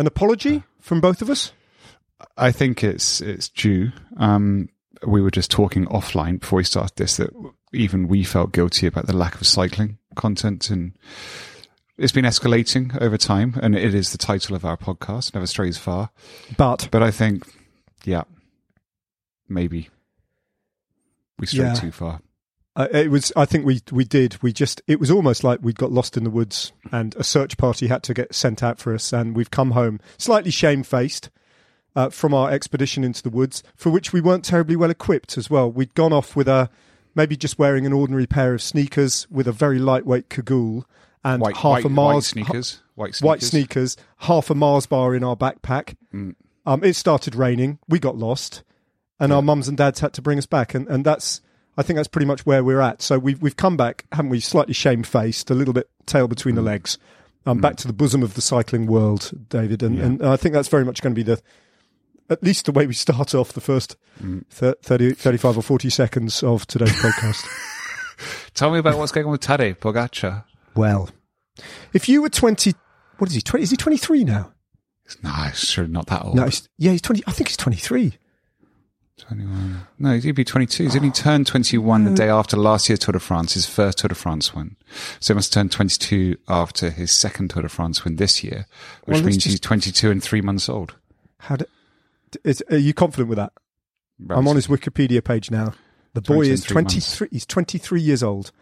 An apology from both of us? I think it's it's due. Um, we were just talking offline before we started this that even we felt guilty about the lack of cycling content, and it's been escalating over time. And it is the title of our podcast, "Never Strays Far." But But I think, yeah, maybe we strayed Yeah. too far. Uh, it was. I think we we did. We just. It was almost like we'd got lost in the woods, and a search party had to get sent out for us, and we've come home slightly shamefaced. Uh, from our expedition into the woods, for which we weren't terribly well equipped as well. We'd gone off with a maybe just wearing an ordinary pair of sneakers with a very lightweight cagoule and White, half white, a white Mars sneakers, white sneakers, white sneakers, half a Mars bar in our backpack. Mm. Um, it started raining. We got lost, and our mums and dads had to bring us back. And, and that's, I think that's pretty much where we're at. So we've we've come back, haven't we? Slightly shamefaced, a little bit tail between Mm. the legs. Um, back to the bosom of the cycling world, David. And, and I think that's very much going to be the, at least the way we start off the first Mm. thir 30, 35 or 40 seconds of today's podcast. Tell me about what's going on with Tadej Pogacar. Well, if you were 20, what is he, 20, is he 23 now? No, he's sure not that old. No, he's, yeah, he's 20, I think he's 23. 21. No, he'd be 22. He's only turned 21 the day after last year's Tour de France, his first Tour de France win. So he must turn 22 after his second Tour de France win this year, which Well, means he's 22 and three months old. How do, is, are you confident with that? I'm on his Wikipedia page now. The boy is and three months. 23. He's 23 years old.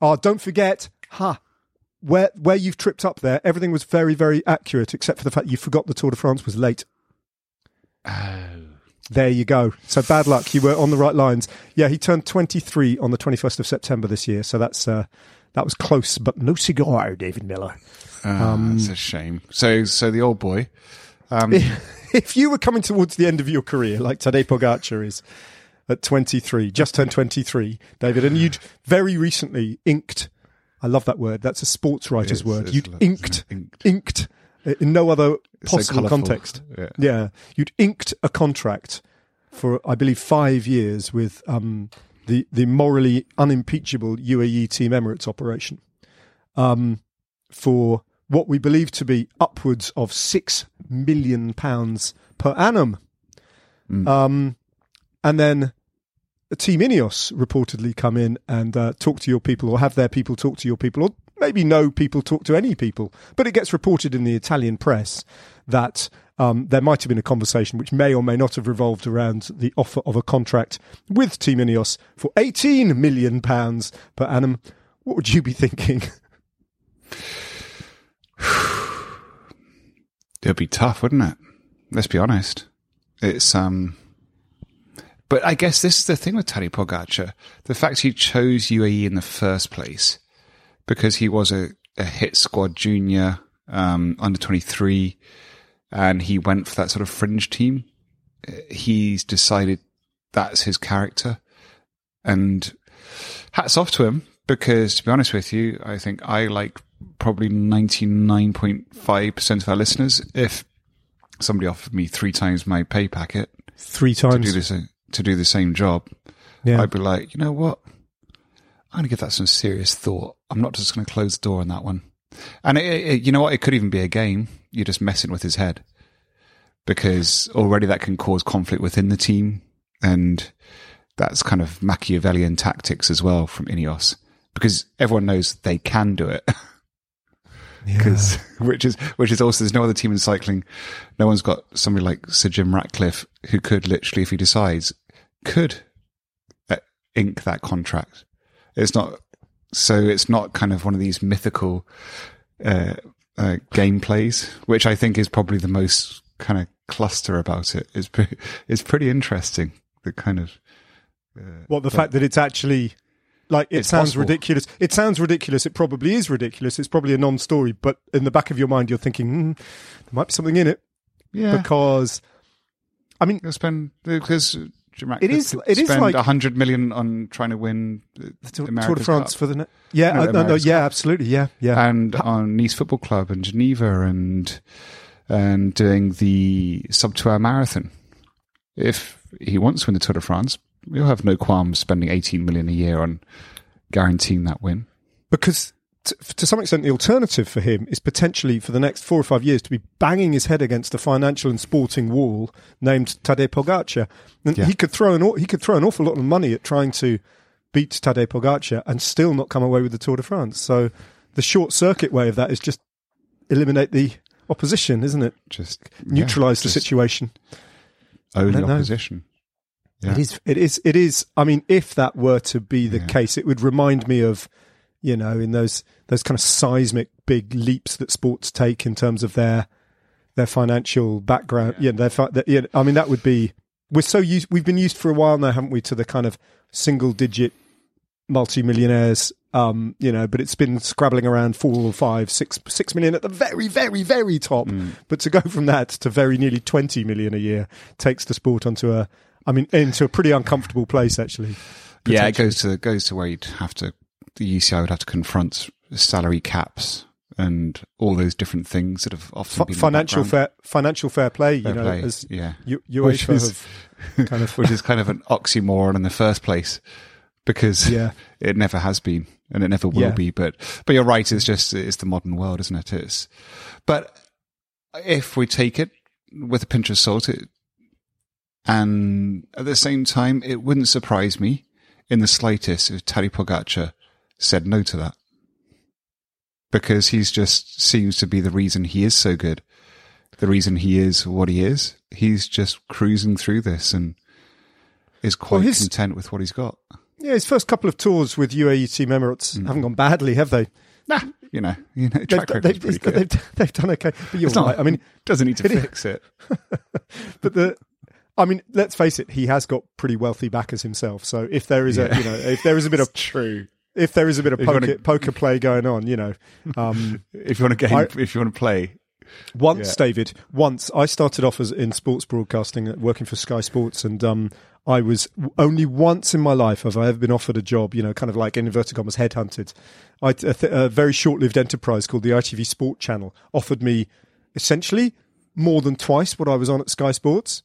Oh, don't forget, ha, where where you've tripped up there. Everything was very very accurate, except for the fact you forgot the Tour de France was late. Oh. There you go. So bad luck. You were on the right lines. Yeah, he turned 23 on the 21st of September this year. So that's uh, that was close, but no cigar, David Millar. Ah, Um, that's a shame. So, so the old boy, um, if you were coming towards the end of your career, like Tadej Pogacar is at 23, just turned 23, David, and you'd very recently inked. I love that word. That's a sports writer's word. You'd inked, inked. inked, in no other It's so possible context. Yeah. Yeah, you'd inked a contract for, I believe, five years with um, the the morally unimpeachable UAE Team Emirates operation um, for what we believe to be upwards of six million pounds per annum. Um, and then Team Ineos reportedly come in and uh, talk to your people, or have their people talk to your people, or maybe no people talk to any people. But it gets reported in the Italian press that um, there might have been a conversation which may or may not have revolved around the offer of a contract with Team Ineos for 18 million pounds per annum. What would you be thinking? it'd be tough, wouldn't it? Let's be honest. It's, um, but I guess this is the thing with Tadej Pogacar. The fact he chose UAE in the first place because he was a, a hit squad junior, um, under 23, and he went for that sort of fringe team. Uh, He's decided that's his character. And hats off to him because, to be honest with you, I think I like probably 99.5% of our listeners. If somebody offered me three times my pay packet Three to times. do this, to do the same job, yeah. I'd be like, you know what? I'm going to give that some serious thought. I'm not just going to close the door on that one. And it, it, you know what? It could even be a game. You're just messing with his head because already that can cause conflict within the team. And that's kind of Machiavellian tactics as well from Ineos because everyone knows they can do it. Because which is which is also there's no other team in cycling. No one's got somebody like Sir Jim Ratcliffe who could literally, if he decides, could uh, ink that contract. It's not so. It's not kind of one of these mythical uh, uh, gameplays, which I think is probably the most kind of cluster about it. It's pretty, it's pretty interesting. The kind of uh, What the fact that it's actually like it sounds possible. ridiculous. It sounds ridiculous. It probably is ridiculous. It's probably a non-story, but in the back of your mind, you're thinking hmm, there might be something in it yeah. because I mean, spend because Jim It is- could it is spend like- a hundred million on trying to win the Tour, Tour de France Cup. for the ne- yeah, No, uh, no, no, yeah, Cup. absolutely, yeah, yeah. and on Nice Football Club and Geneva and and doing the sub two hour marathon. If he wants to win the Tour de France, he'll have no qualms spending eighteen million a year on guaranteeing that win. because t- to some extent the alternative for him is potentially for the next four or five years to be banging his head against a financial and sporting wall named Tadej Pogacar. And Yeah. he could throw an he could throw an awful lot of money at trying to beat Tadej Pogacar and still not come away with the Tour de France. So the short circuit way of that is just eliminate the opposition, isn't it? Just Neutralize yeah, the just situation. Own know. opposition. Yeah. It is. It is. It is. I mean, if that were to be the Yeah. case, it would remind me of, you know, in those those kind of seismic big leaps that sports take in terms of their their financial background. Yeah, their. fi- that- Yeah, I mean, that would be. We're so used. We've been used for a while now, haven't we, to the kind of single digit multimillionaires. Um, you know, but it's been scrabbling around four or five, six, six million at the very, very, very top. But to go from that to very nearly twenty million a year takes the sport onto a, I mean, into a pretty uncomfortable place actually. Yeah, it goes to goes to where you'd have to the UCI would have to confront salary caps and all those different things that have often Fi- been financial fair, financial fair play. Fair you know, play, as yeah, U- Which is- have kind of which is kind of an oxymoron in the first place because Yeah. it never has been and it never will Yeah. be. But but you're right. It's just it's the modern world, isn't it? It's but if we take it with a pinch of salt, it, and at the same time, it wouldn't surprise me in the slightest if Tadej Pogacar said no to that because he's just seems to be the reason he is so good, the reason he is what he is. He's just cruising through this and is quite his- content with what he's got. yeah. His first couple of tours with UAE Team Emirates Mm. haven't gone badly, have they? Nah, you know, you know, They've, track record's they've, pretty good. they've, they've done okay. But you're It's not- I mean, doesn't need to it fix it. but the I mean, let's face it, he has got pretty wealthy backers himself. So if there is a you know if there is a bit of True. If there is a bit of poker, wanna- poker play going on, you know, um, If you want to game, I- if you want to play, once Yeah. David, once I started off as in sports broadcasting, uh, working for Sky Sports, and um, I was only once in my life have I ever been offered a job, you know, kind of like in inverted commas, headhunted. I, a, th- a very short-lived enterprise called the ITV Sport Channel offered me essentially more than twice what I was on at Sky Sports.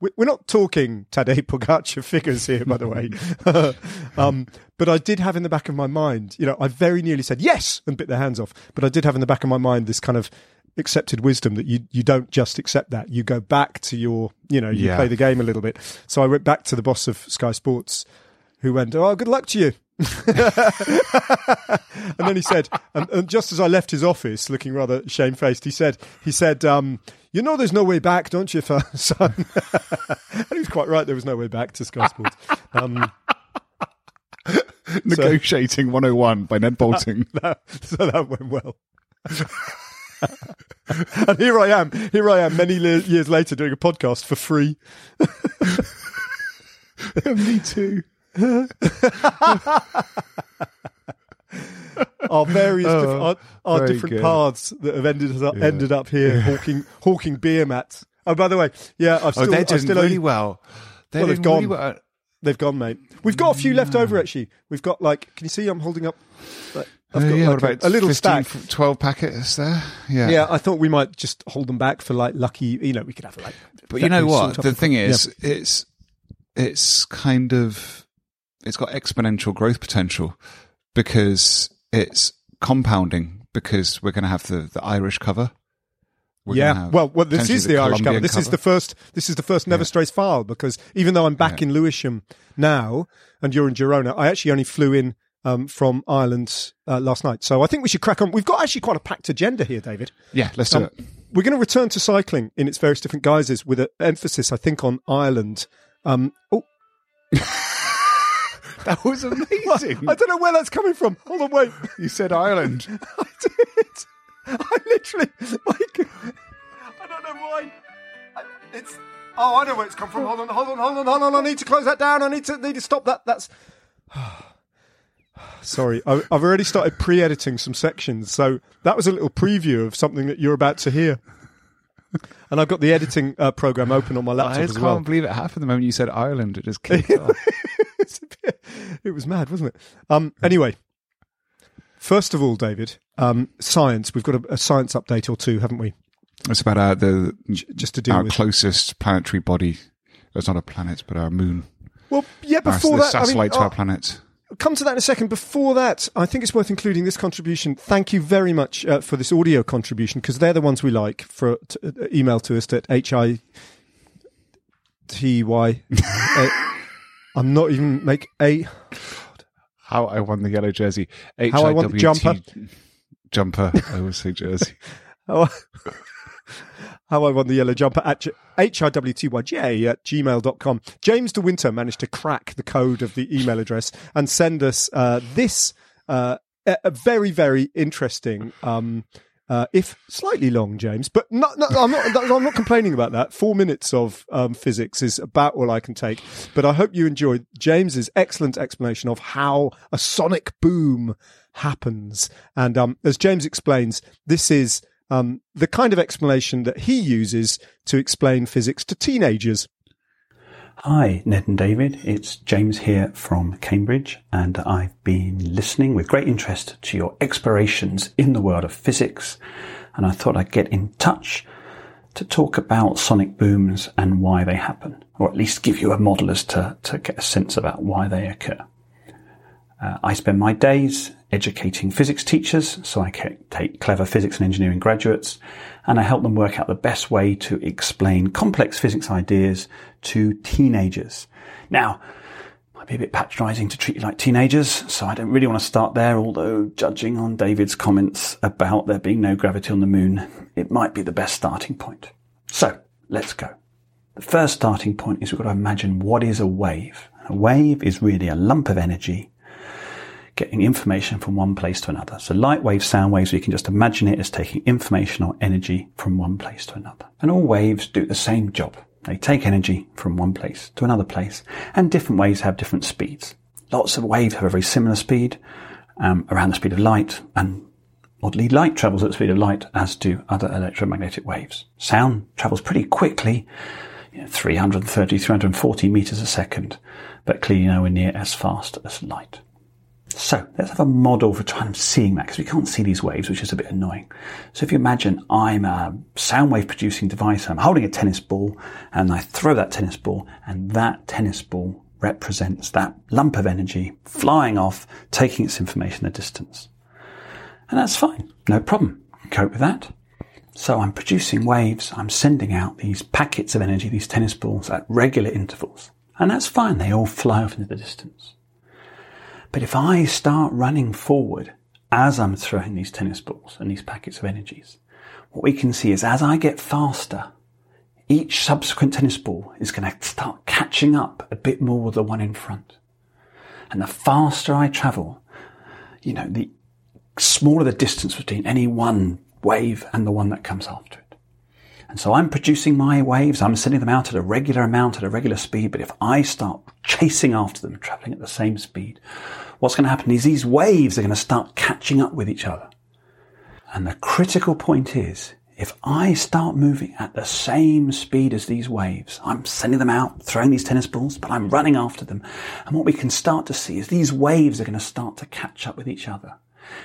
We- We're not talking Tadej Pogacar figures here, by the way. um, but I did have in the back of my mind, you know, I very nearly said yes and bit their hands off. But I did have in the back of my mind this kind of accepted wisdom that you you don't just accept that. You go back to your, you know, you Yeah. play the game a little bit. So I went back to the boss of Sky Sports, who went, "Oh, good luck to you." and then he said, and, and just as I left his office, looking rather shamefaced, he said, he said, um, "You know, there's no way back, don't you, son?" and he was quite right. There was no way back to Sky Sports. Um, negotiating 101 by Ned Boulting. so that went well. and here I am, here I am, many le- years later, doing a podcast for free. Me too. Our various Oh, diff- our, our different good. paths that have ended up, Yeah. ended up here, hawking hawking beer mats. Oh, by the way, yeah, I've still, Oh, still, they're I've doing still really only- well. They're Well, they've doing really gone. well. They've gone, mate. We've got a few left over. Actually, we've got like, can you see? I'm holding up. Like, I've Uh, got yeah, like what a, about a little 15, stack. 12 packets there? Yeah. Yeah, I thought we might just hold them back for like lucky. You know, we could have like. But you know what? The thing Yeah. is, it's it's kind of it's got exponential growth potential because it's compounding because we're going to have the, the Irish cover. We're yeah, well, well, this is the, Irish cover. This is the first. This is the first Never Strays Far because even though I'm back in Lewisham now and you're in Girona, I actually only flew in um, from Ireland uh, last night. So I think we should crack on. We've got actually quite a packed agenda here, David. yeah. Let's do Um, it. We're going to return to cycling in its various different guises with an emphasis, I think, on Ireland. Um, oh, That was amazing. I don't know where that's coming from. Hold on, wait. you said Ireland. I did. I literally, like, I don't know why. I- It's. Oh, I know where it's come from. Hold on, hold on, hold on, hold on. I need to close that down. I need to need to stop that. That's. Sorry, I, I've already started pre-editing some sections, so that was a little preview of something that you're about to hear. And I've got the editing uh, program open on my laptop I as just well. can't believe it happened the moment you said Ireland. It just kicked off. It's a bit- it was mad, wasn't it? Um, anyway, first of all, David, um, science. We've got a, a science update or two, haven't we? It's about our, the Just to deal our with. closest planetary body. It's not a planet, but our moon. well, yeah. Our, Before the that, I mean, satellite to our planet. come to that in a second. Before that, I think it's worth including this contribution. Thank you very much uh, for this audio contribution because they're the ones we like. For t- uh, email to us at h i t y. I'm not even make a. How I won the yellow jersey. How I won the jumper. Jumper. I always say jersey. How, how I won the yellow jumper at j- hirwtyj at gmail.com. James De Winter managed to crack the code of the email address and send us uh, this uh, a, a very, very interesting. Um, uh, if slightly long, James, but not, no, I'm not. I'm not complaining about that. Four minutes of um, physics is about all I can take. But I hope you enjoyed James's excellent explanation of how a sonic boom happens. And um, as James explains, this is um, the kind of explanation that he uses to explain physics to teenagers. Hi, Ned and David. It's James here from Cambridge, and I've been listening with great interest to your explorations in the world of physics. And I thought I'd get in touch to talk about sonic booms and why they happen, or at least give you a model as to, to get a sense about why they occur. Uh, I spend my days educating physics teachers, so I take clever physics and engineering graduates, and I help them work out the best way to explain complex physics ideas to teenagers. Now, might be a bit patronising to treat you like teenagers, so I don't really want to start there, although judging on David's comments about there being no gravity on the moon, it might be the best starting point. So, let's go. The first starting point is we've got to imagine what is a wave. A wave is really a lump of energy getting information from one place to another. So light waves, sound waves, we can just imagine it as taking information or energy from one place to another. And all waves do the same job. They take energy from one place to another place, and different waves have different speeds. Lots of waves have a very similar speed, um, around the speed of light, and oddly, light travels at the speed of light, as do other electromagnetic waves. Sound travels pretty quickly, you know, 330, 340 meters a second, but clearly nowhere near as fast as light. So let's have a model for trying to seeing that because we can't see these waves, which is a bit annoying. So if you imagine I'm a sound wave producing device, I'm holding a tennis ball and I throw that tennis ball and that tennis ball represents that lump of energy flying off, taking its information a distance. And that's fine. No problem. Cope with that. So I'm producing waves. I'm sending out these packets of energy, these tennis balls at regular intervals. And that's fine. They all fly off into the distance. But if I start running forward as I'm throwing these tennis balls and these packets of energies, what we can see is as I get faster, each subsequent tennis ball is going to start catching up a bit more with the one in front. And the faster I travel, you know, the smaller the distance between any one wave and the one that comes after it. And so I'm producing my waves, I'm sending them out at a regular amount, at a regular speed, but if I start chasing after them, traveling at the same speed, what's going to happen is these waves are going to start catching up with each other. And the critical point is, if I start moving at the same speed as these waves, I'm sending them out, throwing these tennis balls, but I'm running after them. And what we can start to see is these waves are going to start to catch up with each other.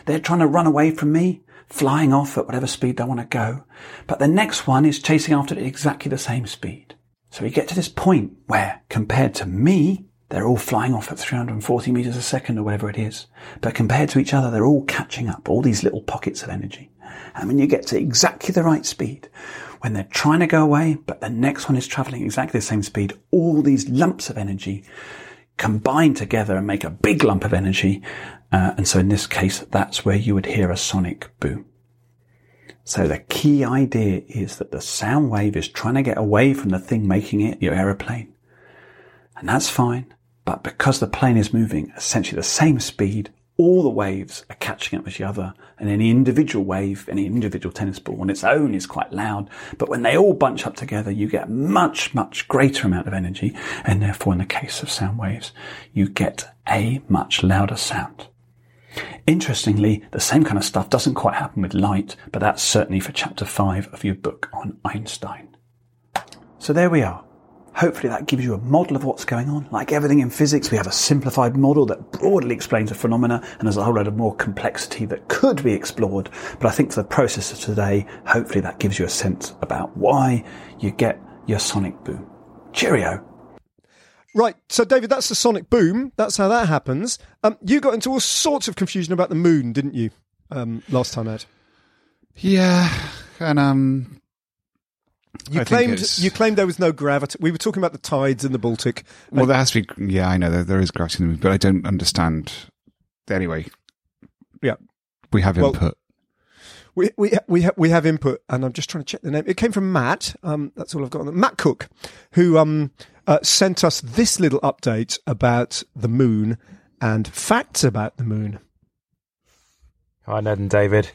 They're trying to run away from me, flying off at whatever speed they want to go. But the next one is chasing after at exactly the same speed. So we get to this point where, compared to me, they're all flying off at 340 meters a second or whatever it is. But compared to each other, they're all catching up, all these little pockets of energy. And when you get to exactly the right speed, when they're trying to go away, but the next one is traveling exactly the same speed, all these lumps of energy combine together and make a big lump of energy. Uh, and so in this case, that's where you would hear a sonic boom. So the key idea is that the sound wave is trying to get away from the thing making it, your aeroplane. And that's fine. But because the plane is moving essentially the same speed, all the waves are catching up with each other, and any individual wave, any individual tennis ball on its own is quite loud. But when they all bunch up together, you get much, much greater amount of energy, and therefore, in the case of sound waves, you get a much louder sound. Interestingly, the same kind of stuff doesn't quite happen with light, but that's certainly for chapter 5 of your book on Einstein. So there we are. Hopefully that gives you a model of what's going on. Like everything in physics, we have a simplified model that broadly explains a phenomena and there's a whole lot of more complexity that could be explored. But I think for the process of today, hopefully that gives you a sense about why you get your sonic boom. Cheerio. Right, so David, that's the sonic boom. That's how that happens. Um, you got into all sorts of confusion about the moon, didn't you? Um, last time out, Yeah, and um, you I claimed you claimed there was no gravity. We were talking about the tides in the Baltic. well, there has to be. Yeah, I know there, there is gravity in the moon, but I don't understand. Anyway, Yeah, we have Well- input. we we we ha- we have input, and I'm just trying to check the name. It came from Matt. Um, that's all I've got. on it. Matt Cook, who um uh, sent us this little update about the moon and facts about the moon. Hi, Ned and David.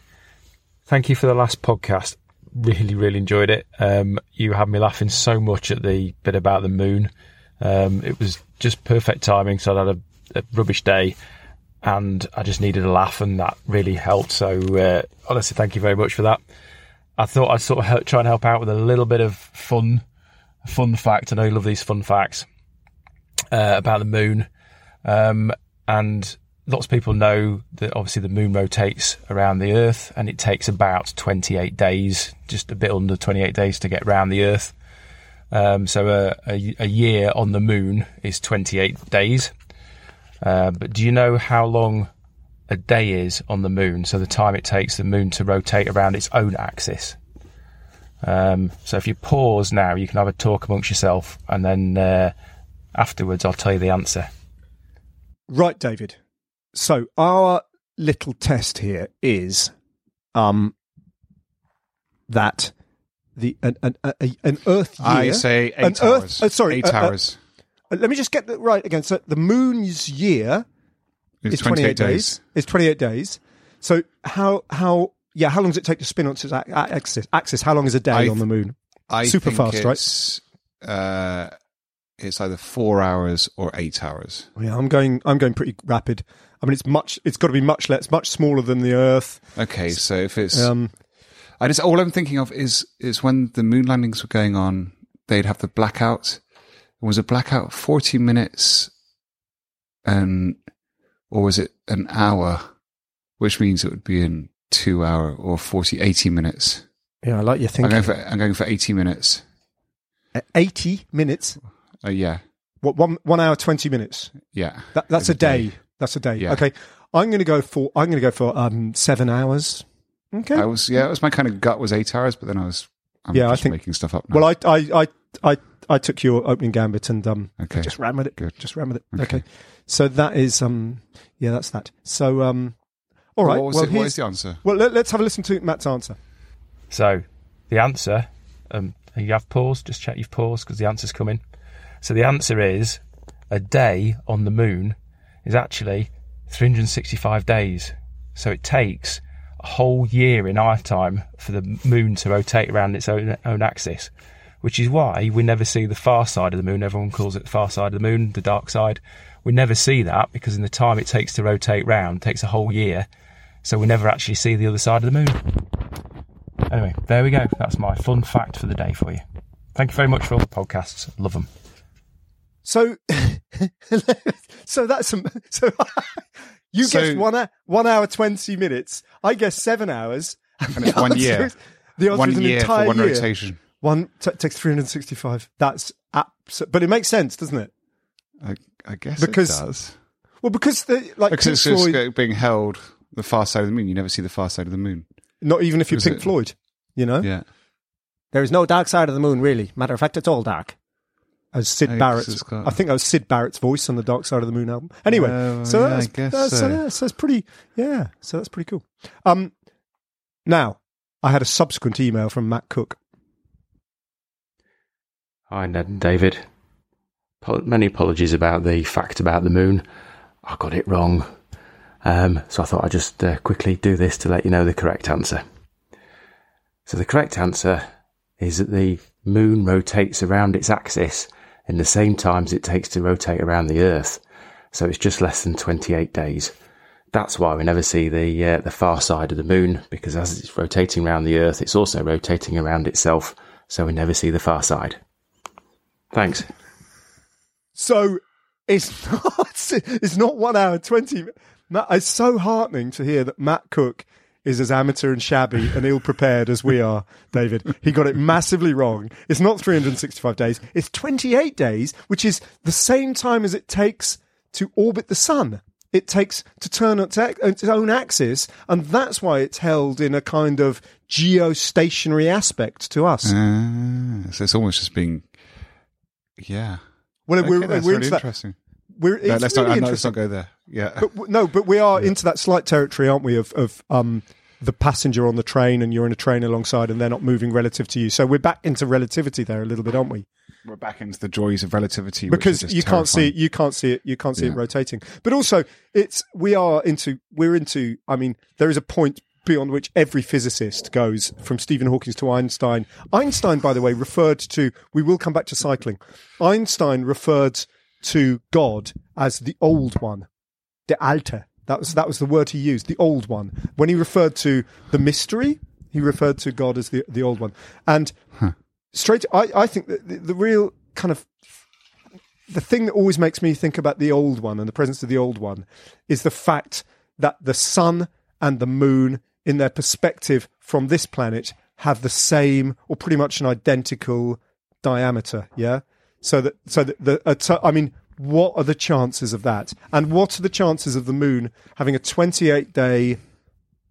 Thank you for the last podcast. Really, really enjoyed it. Um, you had me laughing so much at the bit about the moon. Um, it was just perfect timing. So I had a, a rubbish day and I just needed a laugh, and that really helped. So, uh, honestly, thank you very much for that. I thought I'd sort of help, try and help out with a little bit of fun, fun fact. I know you love these fun facts uh, about the moon. Um, and lots of people know that obviously the moon rotates around the earth and it takes about 28 days, just a bit under 28 days to get around the earth. Um, so a, a, a year on the moon is 28 days. Uh, but do you know how long a day is on the moon? So the time it takes the moon to rotate around its own axis. Um, so if you pause now, you can have a talk amongst yourself, and then uh, afterwards I'll tell you the answer. Right, David. So our little test here is um that the an an, a, an Earth year. I say eight an hours. Earth, uh, sorry, eight uh, uh, hours. uh, let me just get that right again. So the moon's year It's is 28 days. It's 28 days. So how how yeah, how long does it take to spin on its axis? Axis. How long is a day I on the moon? I Super fast, right? it's, Uh, it's either four hours or eight hours. Yeah, I'm going. I'm going pretty rapid. I mean, it's much. It's got to be much less, much smaller than the Earth. Okay, so if it's, Um, I just all I'm thinking of is is when the moon landings were going on, they'd have the blackout. It Was a blackout forty minutes, and or was it an hour? Which means it would be in two hour or 40, 80 minutes. yeah, I like your I'm thinking. going for I'm going for eighty minutes. Eighty minutes. Oh yeah, What one one hour twenty minutes? yeah. That, that's a day. That's a day. Yeah. Okay, I'm going to go for. I'm going to go for um seven hours. Okay. I was yeah. It was my kind of gut was eight hours, but then I was I'm Yeah, I think- making stuff up. Now. well, I I I I I took your opening gambit and um Okay. just ran with it. Good. Just ran with it. Okay. So that is um yeah that's that. So um all right. What was well, it? What here's- the answer? well let, let's have a listen to Matt's answer. So the answer, um, you have paused. Just check you've paused because the answer's coming. So the answer is a day on the moon is actually 365 days. So it takes a whole year in our time for the moon to rotate around its own own axis, which is why we never see the far side of the moon. Everyone calls it the far side of the moon, the dark side. We never see that because in the time it takes to rotate round takes a whole year. So we never actually see the other side of the moon. Anyway, there we go. That's my fun fact for the day for you. Thank you very much for all the podcasts. Love them. So so that's um, some so you So- guessed one hour, one hour twenty minutes. I guess seven hours. And it's one year. is- The answer One is an year entire for one year. rotation. One t- takes 365. That's abs- but it makes sense, doesn't it? I, I guess Because- it does. Well, because the like Because Pink it's Floyd, being held the far side of the moon. You never see the far side of the moon. not even if you're was Pink it- Floyd, you know, Yeah. there is no dark side of the moon, really. Matter of fact, it's all dark. As Syd Oh, 'cause Barrett's, got- I think that was Syd Barrett's voice on the Dark Side of the Moon album. Anyway, Oh, so yeah, that's, I guess that's, so. that's, that's pretty, yeah. So that's pretty cool. Um, now I had a subsequent email from Matt Cook. Hi, Ned and David. Many apologies about the fact about the moon. I got it wrong. Um, so I thought I'd just uh, quickly do this to let you know the correct answer. So the correct answer is that the moon rotates around its axis in the same time as it takes to rotate around the Earth. So it's just less than 28 days. That's why we never see the uh, the far side of the moon because as it's rotating around the Earth, it's also rotating around itself. So we never see the far side. Thanks. So it's not it's not one hour twenty. Matt, it's so heartening to hear that Matt Cook is as amateur and shabby and ill prepared as we are, David. He got it massively wrong. It's not 365 days, it's 28 days, which is the same time as it takes to orbit the sun. It takes to turn its, its own axis, and that's why it's held in a kind of geostationary aspect to us. Ah, so it's almost just being, yeah. well, Okay, we're, we're really into that. We're, No, let's, really not, no, let's not go there. Yeah. But no, but we are into that slight territory, aren't we? Of of um the passenger on the train, and you're in a train alongside, and they're not moving relative to you. So we're back into relativity there a little bit, aren't we? We're back into the joys of relativity. Because you can't see it, you can't see it, you can't see it rotating. But also, it's we are into we're into. I mean, there is a point beyond which every physicist goes, from Stephen Hawking to Einstein. Einstein, by the way, referred to. We will come back to cycling. Einstein referred to God as the old one, the Alte. That was that was the word he used, the old one. When he referred to the mystery, he referred to God as the the old one. And straight, I I think that the, the real kind of the thing that always makes me think about the old one and the presence of the old one is the fact that the sun and the moon, in their perspective from this planet, have the same or pretty much an identical diameter. Yeah. So that, so that the, uh, I mean, what are the chances of that? And what are the chances of the moon having a 28 day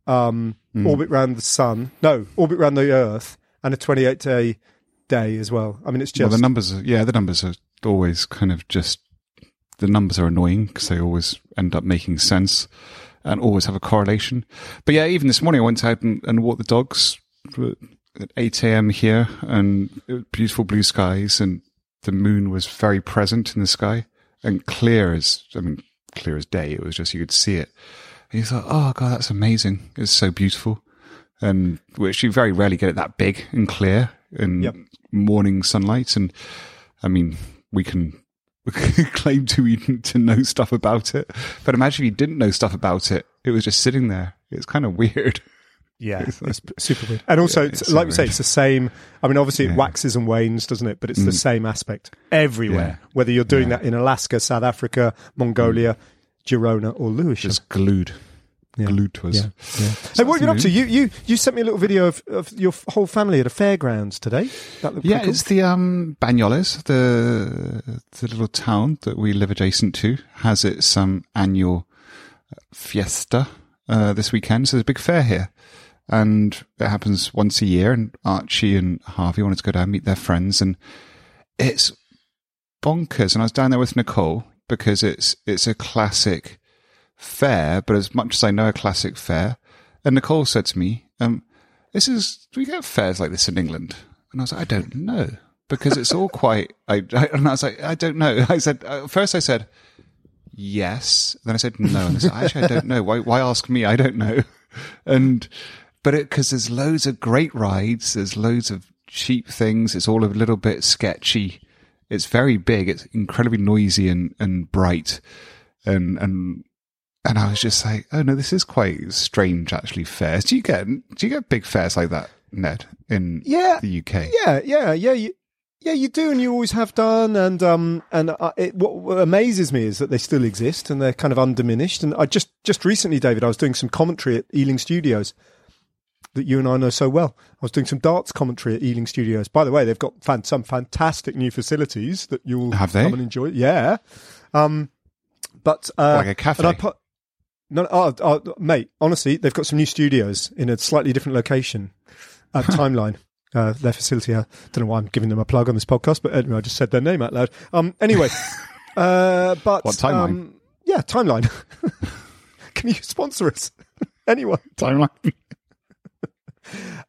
um, orbit around the sun? No, orbit around the Earth and a 28 day day as well. I mean, it's Well, just the numbers, are, yeah, the numbers are always kind of just the numbers are annoying because they always end up making sense and always have a correlation. But yeah, even this morning I went out and, and walked the dogs at 8 a.m. here and beautiful blue skies and the moon was very present in the sky and clear as, I mean, clear as day. It was just, you could see it. And you thought, oh God, that's amazing. It's so beautiful. And which you very rarely get it that big and clear in Yep. morning sunlight. And I mean, we can claim to to know stuff about it. But imagine if you didn't know stuff about it. It was just sitting there. It's kind of weird. Yeah, it's super weird. And also, Yeah, it's, it's like we say, it's the same. I mean, obviously, it Yeah. Mm. waxes and wanes, doesn't it? But it's the same aspect everywhere. Yeah. Whether you're doing that in Alaska, South Africa, Mongolia, Girona, or Lewisham. Just glued. Glued to us. Hey, what have you been up to? You, you, you sent me a little video of, of your whole family at a fairgrounds today. That looked Yeah, pretty it's the um, Banyoles, the the little town that we live adjacent to, has its um, annual fiesta uh, this weekend. So there's a big fair here, and it happens once a year. And Archie and Harvey wanted to go down and meet their friends, and it's bonkers. And I was down there with Nicole because it's it's a classic fair, but as much as I know a classic fair, and Nicole said to me, um, "This is do we get fairs like this in England?" And I was like, "I don't know." Because it's all quite, I, I, and I was like, I don't know. I said, uh, first I said, yes. Then I said, no. And I said, actually, I don't know. Why, why ask me? I don't know. And, but cause there's loads of great rides. There's loads of cheap things. It's all a little bit sketchy. It's very big. It's incredibly noisy and, and bright. And, and, and I was just like, oh no, this is quite strange actually fairs. Do you get, do you get big fairs like that, Ned, in Yeah. the UK? Yeah, yeah, yeah. You, yeah, you do, and you always have done. And um, and uh, it, what, what amazes me is that they still exist and they're kind of undiminished. And I just just recently, David, I was doing some commentary at Ealing Studios that you and I know so well. I was doing some darts commentary at Ealing Studios. By the way, they've got fan, some fantastic new facilities that you'll Have they? come and enjoy. Yeah, um, but uh, Like a cafe? Put no, oh, oh, mate. Honestly, they've got some new studios in a slightly different location at Timeline. Uh, their facility. I don't know why I'm giving them a plug on this podcast, but anyway, I just said their name out loud. Um, anyway, uh, but What, Timeline? Um, yeah, Timeline. Can you sponsor us? Anyone? Timeline.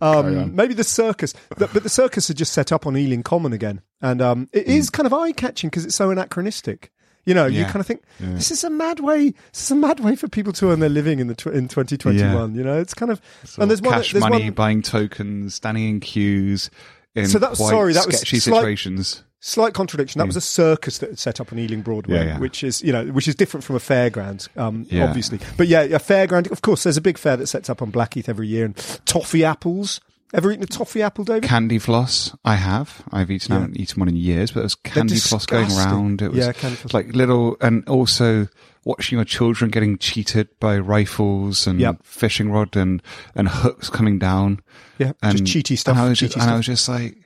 Um, maybe the circus, but, the circus had just set up on Ealing Common again, and um, it Hmm. is kind of eye catching because it's so anachronistic. You know, you kind of think Yeah. this is a mad way. This is a mad way for people to earn their living in the tw- in 2021. You know, it's kind of and there's one cash there's money, one buying tokens, standing in queues in So that was- sorry, that was sketchy slight- situations. Slight contradiction. That was a circus that had set up on Ealing Broadway, Yeah, yeah. which is you know which is different from a fairground, um, Yeah. obviously. But yeah, a fairground. Of course, there's a big fair that sets up on Blackheath every year, and toffee apples. Ever eaten a toffee apple, David? Candy floss, I have. I've eaten, I haven't eaten one in years, but there was candy floss going around. It was Yeah, candy floss. like little, and also watching your children getting cheated by rifles and Yep. fishing rod and, and hooks coming down. yeah, And, just cheaty stuff. And I was just, and I was just like,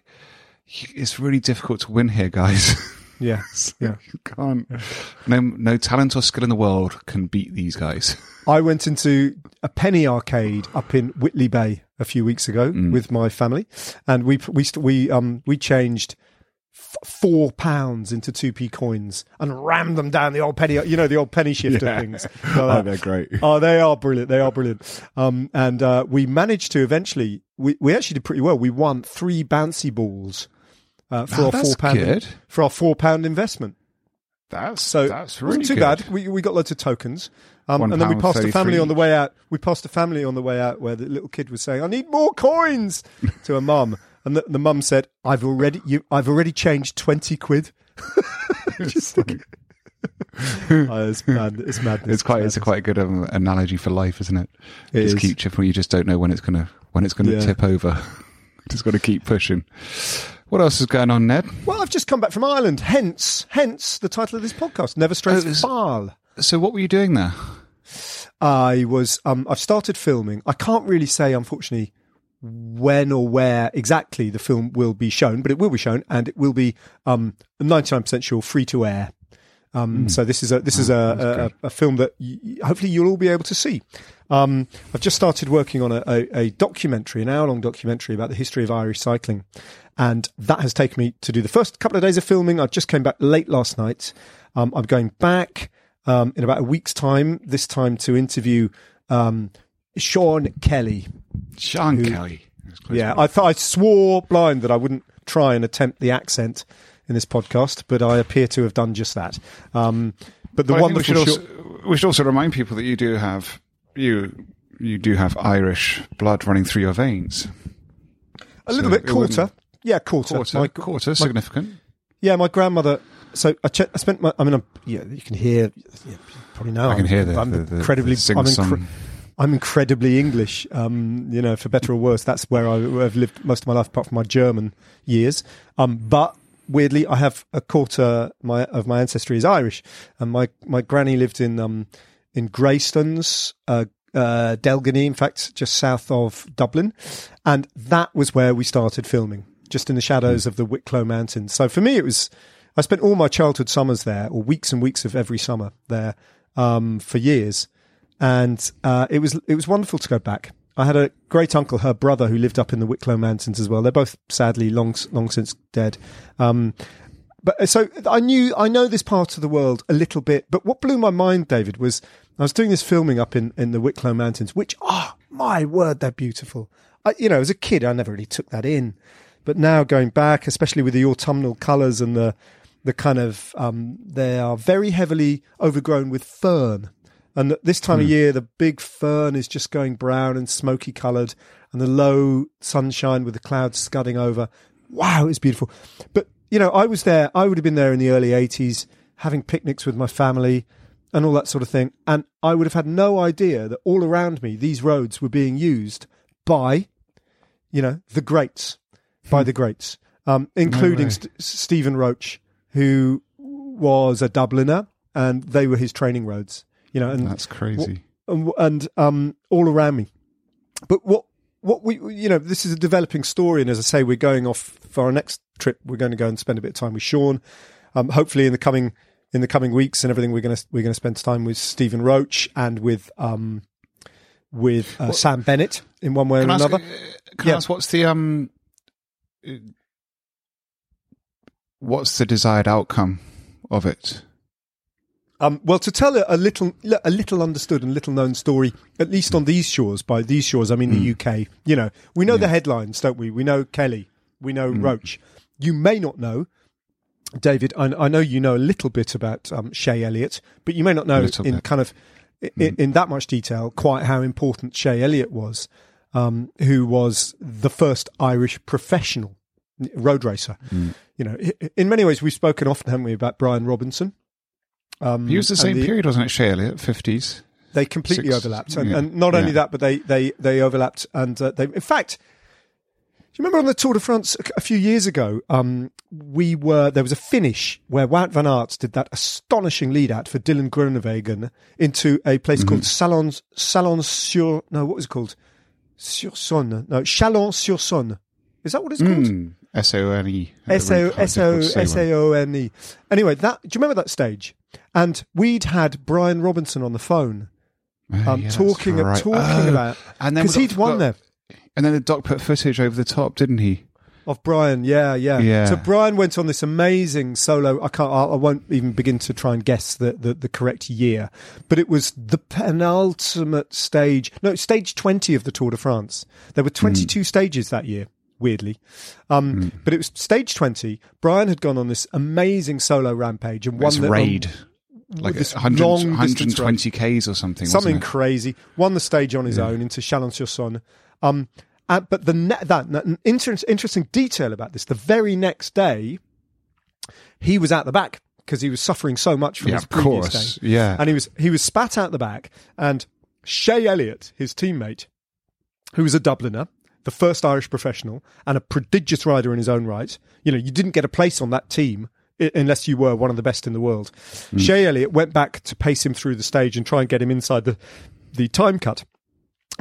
it's really difficult to win here, guys. yeah, yeah. you can't. No, no talent or skill in the world can beat these guys. I went into a penny arcade up in Whitley Bay a few weeks ago Mm. with my family, and we we we um we changed f- four pounds into two p coins and rammed them down the old penny, you know, the old penny shifter Yeah. things. Oh, they're great. Oh, they are brilliant. They are brilliant. Um, and uh, we managed to eventually. We, we actually did pretty well. We won three bouncy balls uh, for Oh, our four pound good. for our four pound investment. That's So that's really wasn't too good. bad. We we got loads of tokens, um, and then we passed a family 33 on the way out. We passed a family on the way out where the little kid was saying, "I need more coins," to a mum, and the, the mum said, "I've already you, I've already changed twenty quid." Just Oh, it's mad. It's madness. It's quite it's a madness. quite a good um, analogy for life, isn't it? It just is. keep chipping. You just don't know when it's gonna when it's gonna Yeah. tip over. just got to keep pushing. What else is going on, Ned? Well, I've just come back from Ireland. Hence, hence the title of this podcast, Never Strays Oh, it's- Far. So, what were you doing there? I was. Um, I've started filming. I can't really say, unfortunately, when or where exactly the film will be shown, but it will be shown, and it will be um, 99% sure free to air. Um, So this is a this is a, a, a film that y- hopefully you'll all be able to see. Um, I've just started working on a, a, a documentary, an hour long documentary about the history of Irish cycling, and that has taken me to do the first couple of days of filming. I just came back late last night. Um, I'm going back um, in about a week's time. This time to interview um, Sean Kelly. Sean Kelly. That's close Yeah. I thought I swore blind that I wouldn't try and attempt the accent in this podcast, but I appear to have done just that. Um, but the I think we should, also, we should also remind people that you do have you you do have Irish blood running through your veins. a little so bit quarter, yeah, quarter, Quarter, My- quarter, significant. yeah, my grandmother. So I, che- I spent my. I mean, I'm, yeah, you can hear. Yeah, probably now. I can I'm, hear the, I'm the, incredibly. the I'm, incre- I'm incredibly English. Um, you know, for better or worse, that's where I, I've lived most of my life, apart from my German years. Um, but weirdly, I have a quarter my of my ancestry is Irish, and my my granny lived in um in Greystones, uh, uh, Delgany, in fact, just south of Dublin, and that was where we started filming, just in the shadows of the Wicklow Mountains. So for me, it was. I spent all my childhood summers there, or weeks and weeks of every summer there, um, for years and uh, it was it was wonderful to go back. I had a great uncle, her brother, who lived up in the Wicklow Mountains as well. They're both sadly long long since dead. Um, but uh, so I knew I know this part of the world a little bit. But what blew my mind, David, was I was doing this filming up in in the Wicklow Mountains, which oh my word, they're beautiful. I, you know, as a kid, I never really took that in, but now going back, especially with the autumnal colours and the the kind of um, they are very heavily overgrown with fern. And this time of hmm. year, the big fern is just going brown and smoky coloured, and the low sunshine with the clouds scudding over. Wow, it's beautiful. But you know, I was there. I would have been there in the early '80s, having picnics with my family and all that sort of thing. And I would have had no idea that all around me, these roads were being used by, you know, the greats, by the greats, um, including way. St- Stephen Roche, who was a Dubliner, and they were his training roads. You know, and That's crazy. and, and um, all around me. But what what we you know this is a developing story, and as I say, we're going off for our next trip. We're going to go and spend a bit of time with Sean. Um, hopefully, in the coming in the coming weeks and everything, we're going to we're going to spend time with Stephen Roche and with um with uh, Sam Bennett in one way or I ask, another. uh, can Yeah. I ask what's the um, what's the desired outcome of it? Um, well, to tell a, a little, a little understood and little known story, at least on these shores. By these shores, I mean the UK. You know, we know the headlines, don't we? We know Kelly, we know Roche. You may not know David, I, I know you know a little bit about um, Shay Elliott, but you may not know in bit. kind of in, in that much detail quite how important Shay Elliott was, um, who was the first Irish professional road racer. You know, in many ways, we've spoken often, haven't we, about Brian Robinson. Um, He was the same period, wasn't it, Shay Elliott? 50s? They completely Six- overlapped, and, yeah, and not only yeah. that, but they they they overlapped, and uh, they. In fact, do you remember on the Tour de France a, few years ago? Um, we were there was a finish where Wout van Aert did that astonishing lead out for Dylan Groenewegen into a place called Mm-hmm. Salon Salon sur no what was it called sur Sonne no Chalon sur Sonne is that what it's called? Mm, S-O-N-E. S O S O S A O N E. Anyway, that do you remember that stage? And we'd had Brian Robinson on the phone um, talking talking about Oh, and then because he'd won got- there And then the doc put footage over the top, didn't he? of Brian. Yeah, yeah, Yeah. So Brian went on this amazing solo. I can't. I, I won't even begin to try and guess the, the the correct year, but it was the penultimate stage. No, stage twenty of the Tour de France. There were twenty two stages that year. Weirdly, um, but it was stage twenty. Brian had gone on this amazing solo rampage and won the um, raid. Like this 100, long 120 Ks or something. something crazy. Won the stage on his own into Chalon-sur-Saône. Um, uh, but the ne- that an inter- interesting detail about this: the very next day, he was at the back because he was suffering so much from Yeah, his of previous course. day, Yeah. and he was he was spat out the back. And Shay Elliott, his teammate, who was a Dubliner, the first Irish professional and a prodigious rider in his own right. You know, you didn't get a place on that team unless you were one of the best in the world. Shay Elliott went back to pace him through the stage and try and get him inside the, the time cut.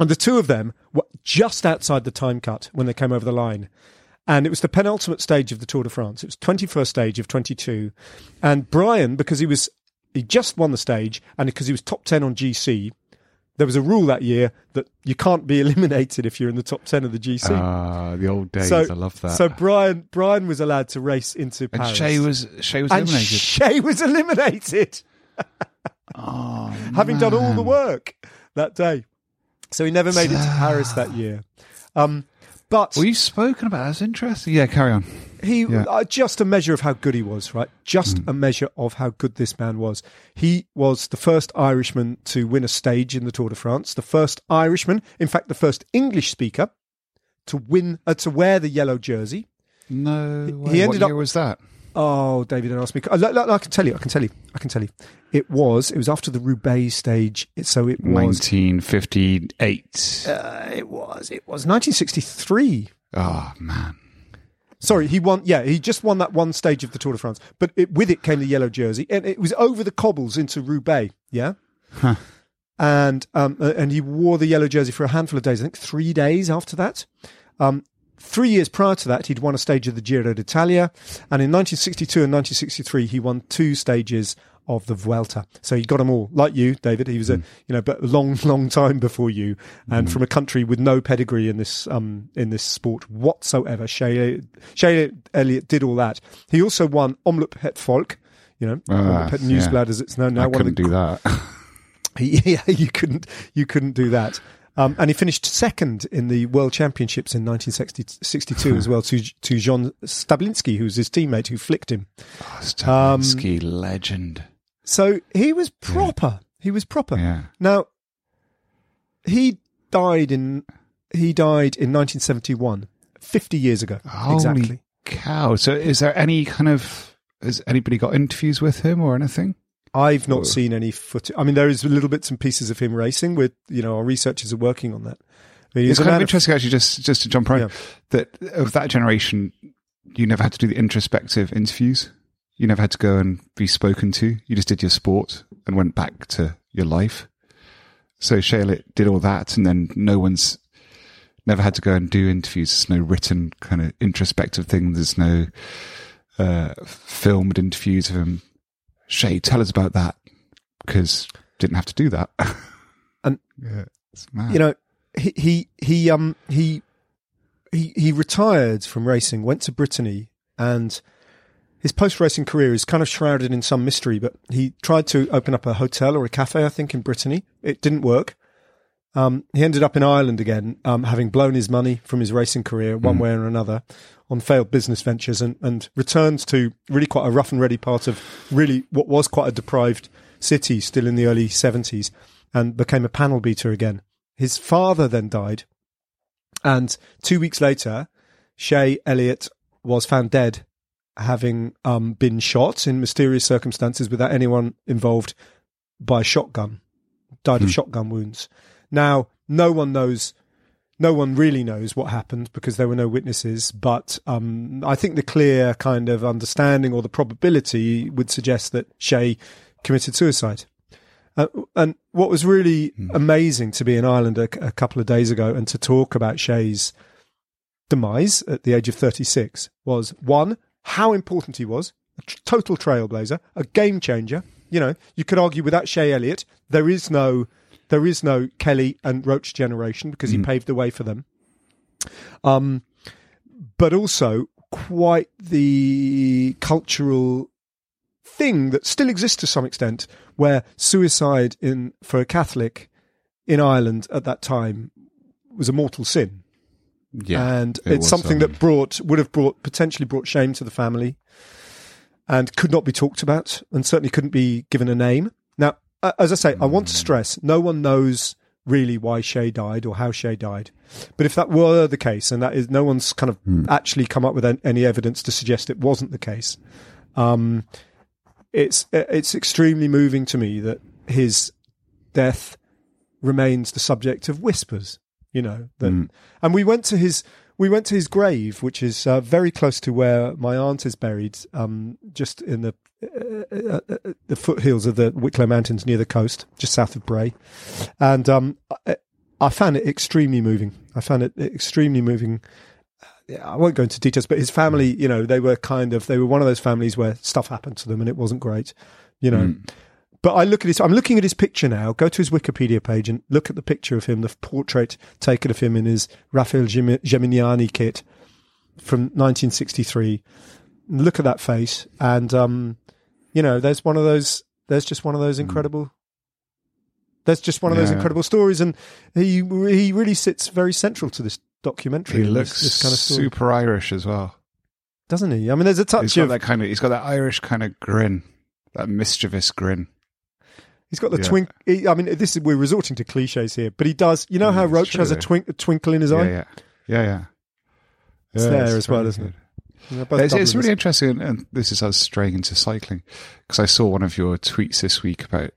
And the two of them were just outside the time cut when they came over the line. And it was the penultimate stage of the Tour de France. It was 21st stage of 22. And Brian, because he was, he just won the stage and because he was top 10 on GC, there was a rule that year that you can't be eliminated if you're in the top 10 of the GC. Ah, the old days. so, I love that. So Brian, Brian was allowed to race into and Paris. Shay was Shay was and eliminated. Shay was eliminated. oh, having done all the work that day. So he never made it to Paris that year. Um, but Well, you've spoken about. That's interesting. Yeah, carry on. he yeah. uh, just a measure of how good he was, right? Just a measure of how good this man was. He was the first Irishman to win a stage in the Tour de France, the first Irishman, in fact, the first English speaker to win uh, to wear the yellow jersey. No, He- way. he ended what up- was that? Oh, David, don't ask me. I, I, I can tell you. I can tell you. I can tell you. It was. It was after the Roubaix stage. It, so it was. 1958. Uh, it was. It was 1963. oh man. Sorry, he won. Yeah, he just won that one stage of the Tour de France, but it, with it came the yellow jersey, and it was over the cobbles into Roubaix. Yeah, Huh. and um, uh, and he wore the yellow jersey for a handful of days. I think three days after that. Um, three years prior to that, he'd won a stage of the Giro d'Italia, and in 1962 and 1963, he won two stages of the Vuelta. So he got them all, like you, David. He was a you know, but a long, long time before you, and from a country with no pedigree in this um in this sport whatsoever. Shay, Shay Elliott did all that. He also won Omloop het Volk. You know, Ah, Omloop het Nieuwsblad as it's known now. I one couldn't the do that. yeah, you couldn't you couldn't do that. Um, and he finished second in the World Championships in 1962 as well to to John Stablinski, who was his teammate who flicked him. Stavinsky, legend. So he was proper. He was proper. Yeah. Now he died in he died in 1971, 50 years ago Holy exactly. cow! So, is there any kind of has anybody got interviews with him or anything? I've not Oh. seen any footage. I mean, there is little bits and pieces of him racing. With you know, our researchers are working on that. I mean, It's kind of interesting, actually. Just just to jump right, Yeah. that of that generation, you never had to do the introspective interviews. You never had to go and be spoken to. You just did your sport and went back to your life. So Charlotte did all that, and then no one's never had to go and do interviews. There's no written kind of introspective thing. There's no uh, filmed interviews of him. Shay, tell us about that because didn't have to do that. And- yeah, it's mad. you know, he he he um he he he retired from racing, went to Brittany, and his post racing career is kind of shrouded in some mystery. But he tried to open up a hotel or a cafe, I think, in Brittany. It didn't work. Um, he ended up in Ireland again, um, having blown his money from his racing career one Mm. way or another on failed business ventures and, and returns to really quite a rough and ready part of really what was quite a deprived city still in the early 70s and became a panel beater again. His father then died. And two weeks later, Shay Elliott was found dead, having um, been shot in mysterious circumstances without anyone involved by a shotgun. Died of shotgun wounds. Now, no one knows, no one really knows what happened because there were no witnesses. But um, I think the clear kind of understanding or the probability would suggest that Shay committed suicide. Uh, and what was really amazing to be in Ireland a, a couple of days ago and to talk about Shay's demise at the age of 36 was one, how important he was, a t- total trailblazer, a game changer. You know, you could argue without Shay Elliott, there is no, there is no Kelly and Roche generation because he paved the way for them. Um, but also quite the cultural thing that still exists to some extent, where suicide in for a Catholic in Ireland at that time was a mortal sin Yeah, and it it's something um, that brought would have brought potentially brought shame to the family, and could not be talked about, and certainly couldn't be given a name. Now, as I say, I want to stress: no one knows really why Shay died or how Shay died. But if that were the case, and that is, no one's kind of actually come up with any evidence to suggest it wasn't the case. Um, it's it's extremely moving to me that his death remains the subject of whispers. You know that, and we went to his we went to his grave, which is uh, very close to where my aunt is buried, um, just in the uh, the foothills of the Wicklow Mountains near the coast, just south of Bray, and um, I, I found it extremely moving. I found it extremely moving. I won't go into details, but his family, you know, they were kind of they were one of those families where stuff happened to them and it wasn't great, you know. But I look at his. I'm looking at his picture now. Go to his Wikipedia page and look at the picture of him, the portrait taken of him in his Raphael Gem- Geminiani kit from 1963. Look at that face, and um, you know, there's one of those. There's just one of those incredible. There's just one of those incredible stories, and he he really sits very central to this documentary. He looks this, this kind of story, super Irish as well. doesn't he? I mean, there's a touch He's got of that kind of. He's got that Irish kind of grin, that mischievous grin. He's got the Yeah. twink. He, I mean, this is we're resorting to cliches here, but he does. You know how it's Roach true, has a twink, a twinkle in his Yeah, eye. yeah, yeah, yeah. It's Yeah, there it's as well, isn't it? It's, it's really interesting, and this is us straying into cycling because I saw one of your tweets this week about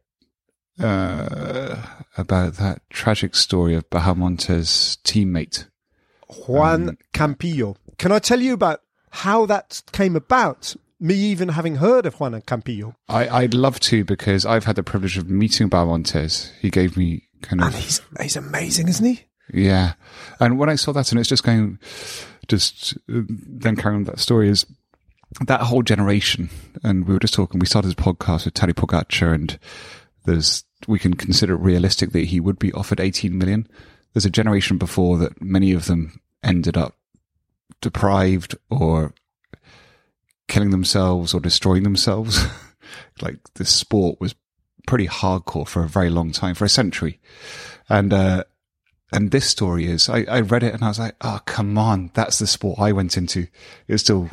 uh, about that tragic story of Bahamonte's teammate. Juan Um, Campillo. Can I tell you about how that came about? Me even having heard of Juan Campillo. I, I'd love to because I've had the privilege of meeting Bahamontes. He gave me kind of And he's he's amazing, isn't he? Yeah. And when I saw that, and it's just going, just uh, then carrying on that story is that whole generation. And we were just talking, we started a podcast with Tadej Pogacar, and there's, we can consider it realistic that he would be offered 18 million. There's a generation before that many of them ended up deprived or killing themselves or destroying themselves. like this sport was pretty hardcore for a very long time, for a century. And, uh, and this story is, I, I read it and I was like, oh, come on. That's the sport I went into. It still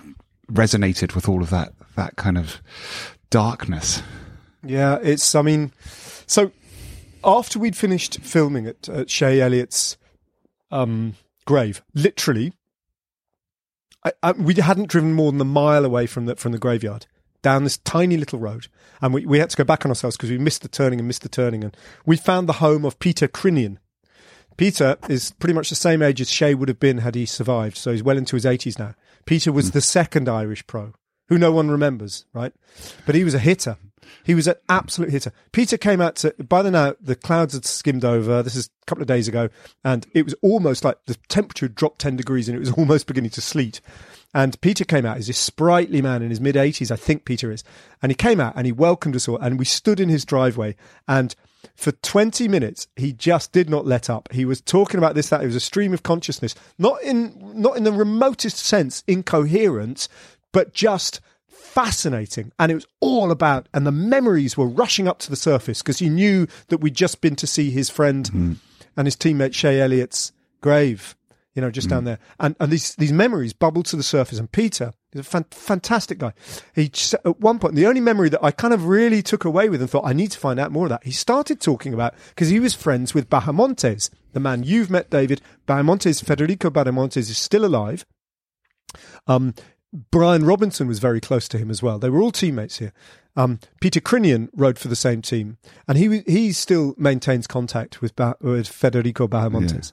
resonated with all of that, that kind of darkness. Yeah, it's. I mean, so after we'd finished filming at, at Shay Elliott's um, grave, literally, I, I, we hadn't driven more than a mile away from the from the graveyard down this tiny little road, and we, we had to go back on ourselves because we missed the turning and missed the turning, and we found the home of Peter Crinnion. Peter is pretty much the same age as Shay would have been had he survived, so he's well into his eighties now. Peter was hmm. the second Irish pro, who no one remembers, right? But he was a hitter. He was an absolute hitter. Peter came out to, by the now, the clouds had skimmed over. This is a couple of days ago. And it was almost like the temperature had dropped 10 degrees and it was almost beginning to sleet. And Peter came out. He's this sprightly man in his mid 80s, I think Peter is. And he came out and he welcomed us all. And we stood in his driveway. And for 20 minutes, he just did not let up. He was talking about this, that. It was a stream of consciousness, not in, not in the remotest sense incoherent, but just fascinating. And it was all about, and the memories were rushing up to the surface because he knew that we'd just been to see his friend. Mm-hmm. and his teammate Shay Elliott's grave, you know, just down there. And, and these, these memories bubble to the surface. And Peter, is a fan, fantastic guy. He, just- at one point, the only memory that I kind of really took away with and thought, I need to find out more of that. He started talking about, because he was friends with Bahamontes, the man you've met, David. Bahamontes, Federico Bahamontes is still alive. Um, Brian Robinson was very close to him as well. They were all teammates here. Um, Peter Crinnion rode for the same team, and he he still maintains contact with, ba- with Federico Bahamontes.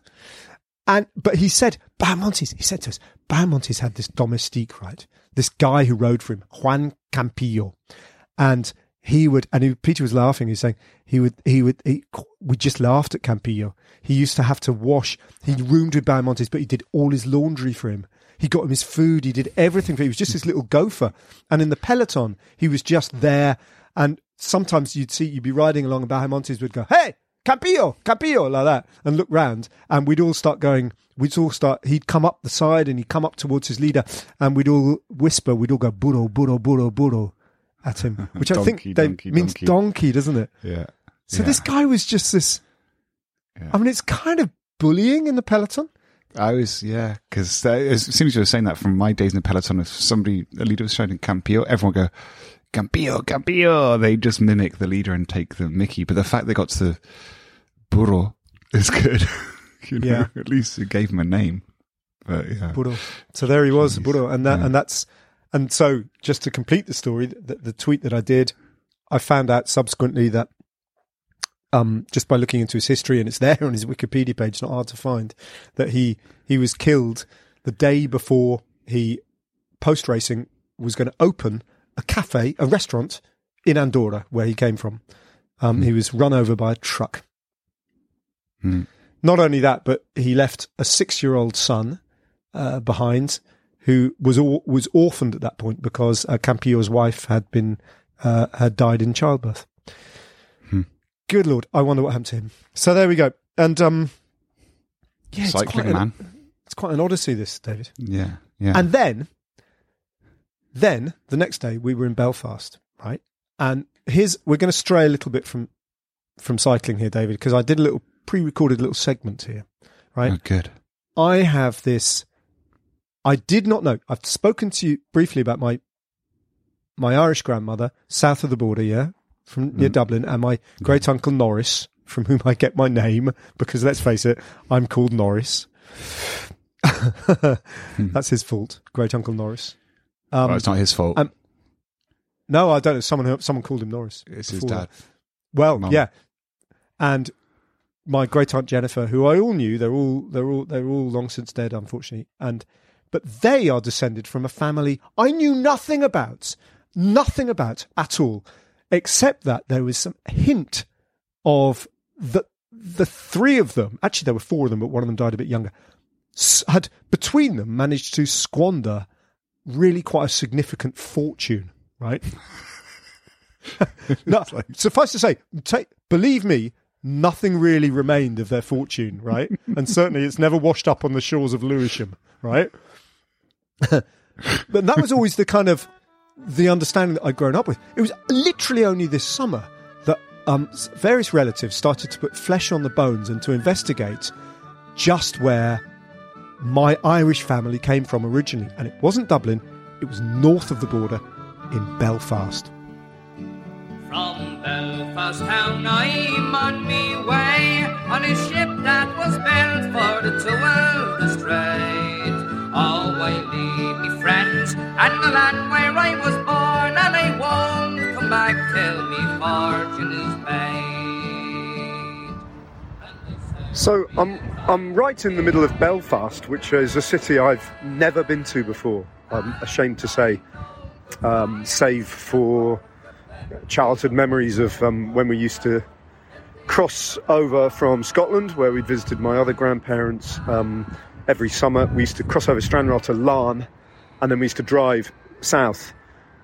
And but he said Bahamontes. He said to us, Bahamontes had this domestique, right? This guy who rode for him, Juan Campillo, and he would. And he, Peter was laughing. He's saying he would. He would. He, we just laughed at Campillo. He used to have to wash. He roomed with Bahamontes, but he did all his laundry for him. He got him his food. He did everything for him. He was just this little gopher. And in the peloton, he was just there. And sometimes you'd see, you'd be riding along and Bahamontes would go, Hey, Campillo, Campillo, like that, and look round. And we'd all start going, we'd all start, he'd come up the side and he'd come up towards his leader and we'd all whisper, we'd all go, burro, burro, burro, burro at him, which I think they, donkey, means donkey. donkey, doesn't it? Yeah. So this guy was just this, Yeah. I mean, it's kind of bullying in the peloton. I was, yeah, because as soon as you were saying that from my days in the peloton, if somebody, a leader was shouting Campillo, everyone would go, Campillo, Campillo. They just mimic the leader and take the Mickey. But the fact they got to the burro is good. you know, Yeah. At least it gave him a name. But yeah. Burro. So there he was, Jeez. Burro, and that Yeah. and that's and so just to complete the story, the, the tweet that I did, I found out subsequently that um, just by looking into his history, and it's there on his Wikipedia page, not hard to find, that he he was killed the day before he post racing was going to open a cafe, a restaurant in Andorra, where he came from. Um, He was run over by a truck. Hmm. Not only that, but he left a six-year-old son uh, behind, who was or, was orphaned at that point because uh, Campillo's wife had been uh, had died in childbirth. Hmm. Good lord, I wonder what happened to him. So there we go, and um, yeah, it's quite, Cycling an, man. it's quite an odyssey, this David. Yeah. Yeah. And then, then the next day we were in Belfast, right? And here's we're going to stray a little bit from from cycling here, David, because I did a little pre-recorded little segment here, right? oh, good. I have this. I did not know. I've spoken to you briefly about my my Irish grandmother south of the border, yeah, from near Dublin, and my great uncle Norris, from whom I get my name, because let's face it, I'm called Norris. That's his fault, great uncle Norris. Um, well, it's not his fault. um, no, I don't know. Someone someone called him Norris. it's his dad. Well, Mum. yeah, and my great aunt Jennifer, who I all knew, they're all they're all they're all long since dead, unfortunately, and but they are descended from a family I knew nothing about, nothing about at all, except that there was some hint of the the three of them. Actually, there were four of them, but one of them died a bit younger. Had between them managed to squander really quite a significant fortune, right? no, suffice to say, take, believe me, nothing really remained of their fortune, right? and certainly it's never washed up on the shores of Lewisham, right? but that was always the kind of the understanding that I'd grown up with. It was literally only this summer that um, various relatives started to put flesh on the bones and to investigate just where my Irish family came from originally. And it wasn't Dublin, it was north of the border in Belfast. From Belfast town I'm on me way on a ship that was built for the twelve trade. Oh, I leave me friends and the land where I was born, and I won't come back till me fortune is made. So I'm I'm right in the middle of Belfast, which is a city I've never been to before. I'm ashamed to say, um, save for childhood memories of um, when we used to cross over from Scotland, where we'd visited my other grandparents um, every summer. We used to cross over Stranraer to Larne, and then we used to drive south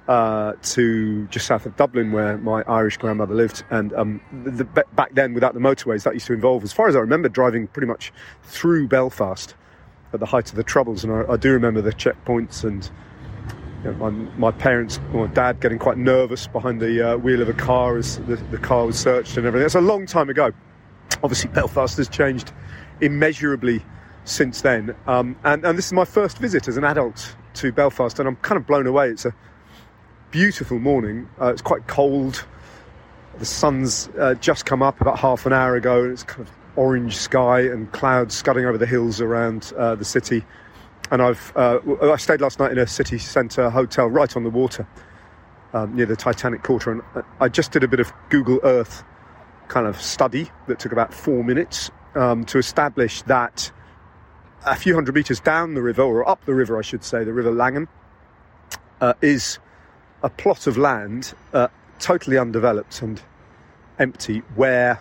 uh, to just south of Dublin, where my Irish grandmother lived. And um, the, the, back then, without the motorways, that used to involve, as far as I remember, driving pretty much through Belfast at the height of the Troubles. And I, I do remember the checkpoints and you know, my, my parents, my dad, getting quite nervous behind the uh, wheel of a car as the, the car was searched and everything. That's a long time ago. obviously Belfast has changed immeasurably since then. Um, and, and this is my first visit as an adult to Belfast, and I'm kind of blown away. It's a beautiful morning. Uh, it's quite cold. The sun's uh, just come up about half an hour ago, and it's kind of orange sky and clouds scudding over the hills around uh, the city. And I've uh, I stayed last night in a city centre hotel right on the water um, near the Titanic Quarter, and I just did a bit of Google Earth kind of study that took about four minutes um, to establish that a few hundred metres down the river, or up the river, I should say, the River Lagan, uh, is a plot of land uh, totally undeveloped and empty where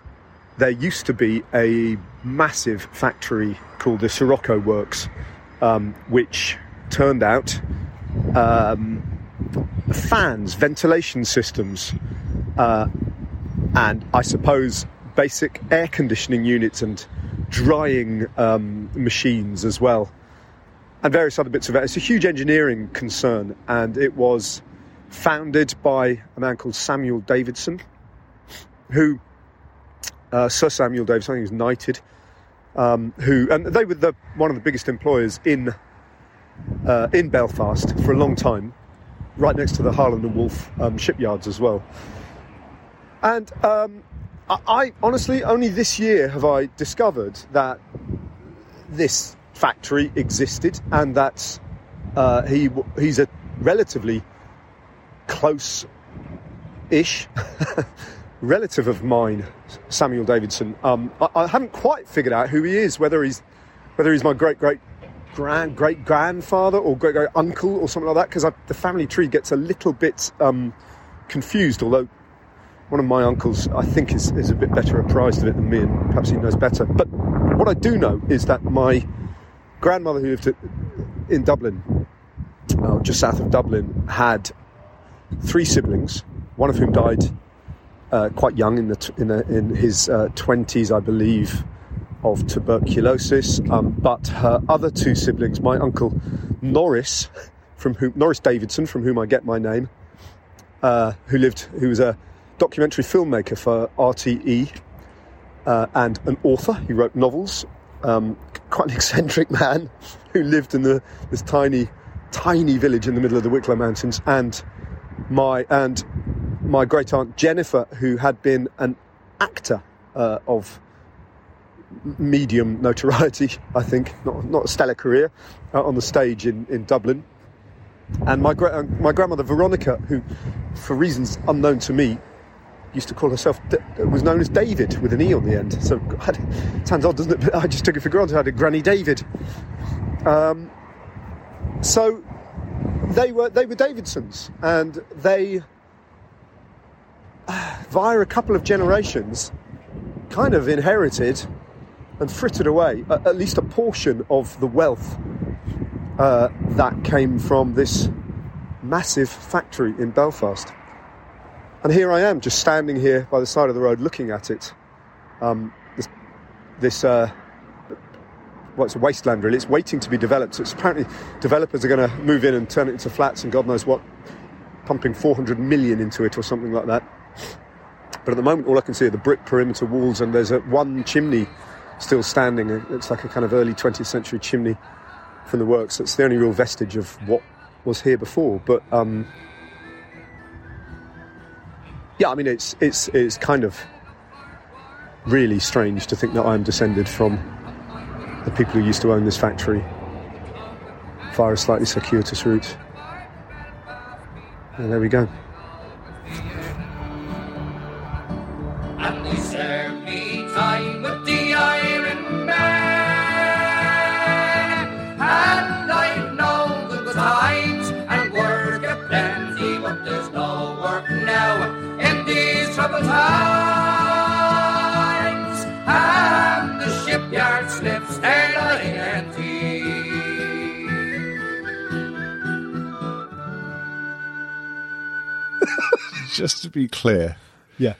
there used to be a massive factory called the Sirocco Works, um, which turned out um, fans, ventilation systems, uh, and I suppose basic air conditioning units and drying um, machines as well, and various other bits of it. It's a huge engineering concern, and it was founded by a man called Samuel Davidson, who uh, Sir Samuel Davidson, I think he was knighted, um, who and they were the one of the biggest employers in uh, in Belfast for a long time, right next to the Harland and Wolff um, shipyards as well. And um, I, I honestly only this year have I discovered that this factory existed and that uh, he he's a relatively close-ish relative of mine, Samuel Davidson. Um, I, I haven't quite figured out who he is, whether he's whether he's my great great grand great grandfather or great great uncle or something like that, because the family tree gets a little bit um, confused. Although one of my uncles, I think, is, is a bit better apprised of it than me, and perhaps he knows better. But what I do know is that my grandmother, who lived in Dublin, uh, just south of Dublin, had three siblings, one of whom died uh, quite young, in, the in, in his uh, 20s, I believe, of tuberculosis. Um, but her other two siblings, my uncle Norris, from whom Norris Davidson, from whom I get my name, uh, who lived, who was a documentary filmmaker for RTE uh, and an author. He wrote novels. Um, quite an eccentric man who lived in the, this tiny, tiny village in the middle of the Wicklow Mountains, and my and my great aunt Jennifer, who had been an actor uh, of medium notoriety, I think, not, not a stellar career, uh, on the stage in, in Dublin. And my, gra- uh, my grandmother Veronica, who, for reasons unknown to me, used to call herself, was known as David with an E on the end. So it sounds odd, doesn't it? But I just took it for granted. I had a Granny David. Um, so they were they were Davidsons, and they, via a couple of generations, kind of inherited and frittered away at, least a portion of the wealth uh, that came from this massive factory in Belfast. And here I am, just standing here by the side of the road, looking at it. Um, this, this uh, well, it's a wasteland really. It's waiting to be developed. So it's apparently developers are going to move in and turn it into flats, and God knows what, pumping 400 million into it or something like that. But at the moment, all I can see are the brick perimeter walls, and there's a one chimney still standing. It's like a kind of early 20th century chimney from the works. That's the only real vestige of what was here before. But um, yeah, I mean, it's it's it's kind of really strange to think that I'm descended from the people who used to own this factory via a slightly circuitous route. And there we go. Just to be clear, Yeah.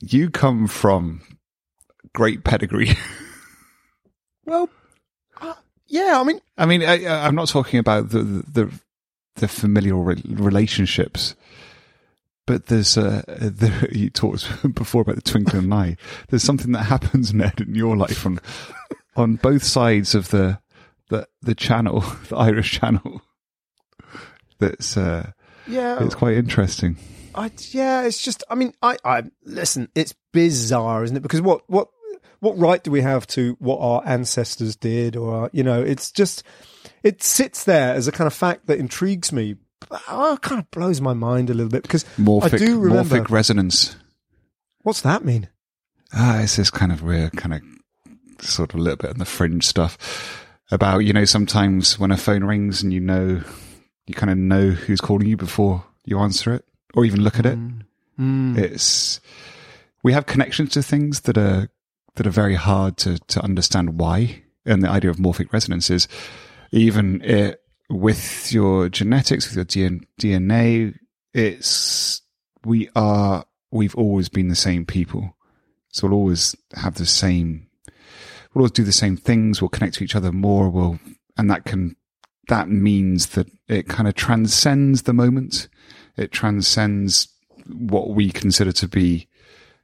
you come from great pedigree. Well, uh, yeah, I mean, I mean, I, I'm not talking about the the the familial re- relationships but there's uh, the, you talked before about the twinkle twinkling eye. There's something that happens, Ned, in your life on on both sides of the the the channel, the Irish channel. That's uh, Yeah, it's quite interesting. I, yeah, it's just. I mean, I, I listen. It's bizarre, isn't it? Because what, what, what right do we have to what our ancestors did, or you know, it's just, it sits there as a kind of fact that intrigues me. Oh, it kind of blows my mind a little bit because Morphic, I do remember. morphic resonance. What's that mean? Ah, it's this kind of weird, kind of sort of a little bit on the fringe stuff about you know sometimes when a phone rings and you know you kind of know who's calling you before you answer it or even look at it. Mm. It's we have connections to things that are that are very hard to to understand why. And the idea of morphic resonance is even it, with your genetics, with your DNA, it's we are we've always been the same people. So we'll always have the same. We'll always do the same things. We'll connect to each other more. We'll, and that can that means that it kind of transcends the moment. It transcends what we consider to be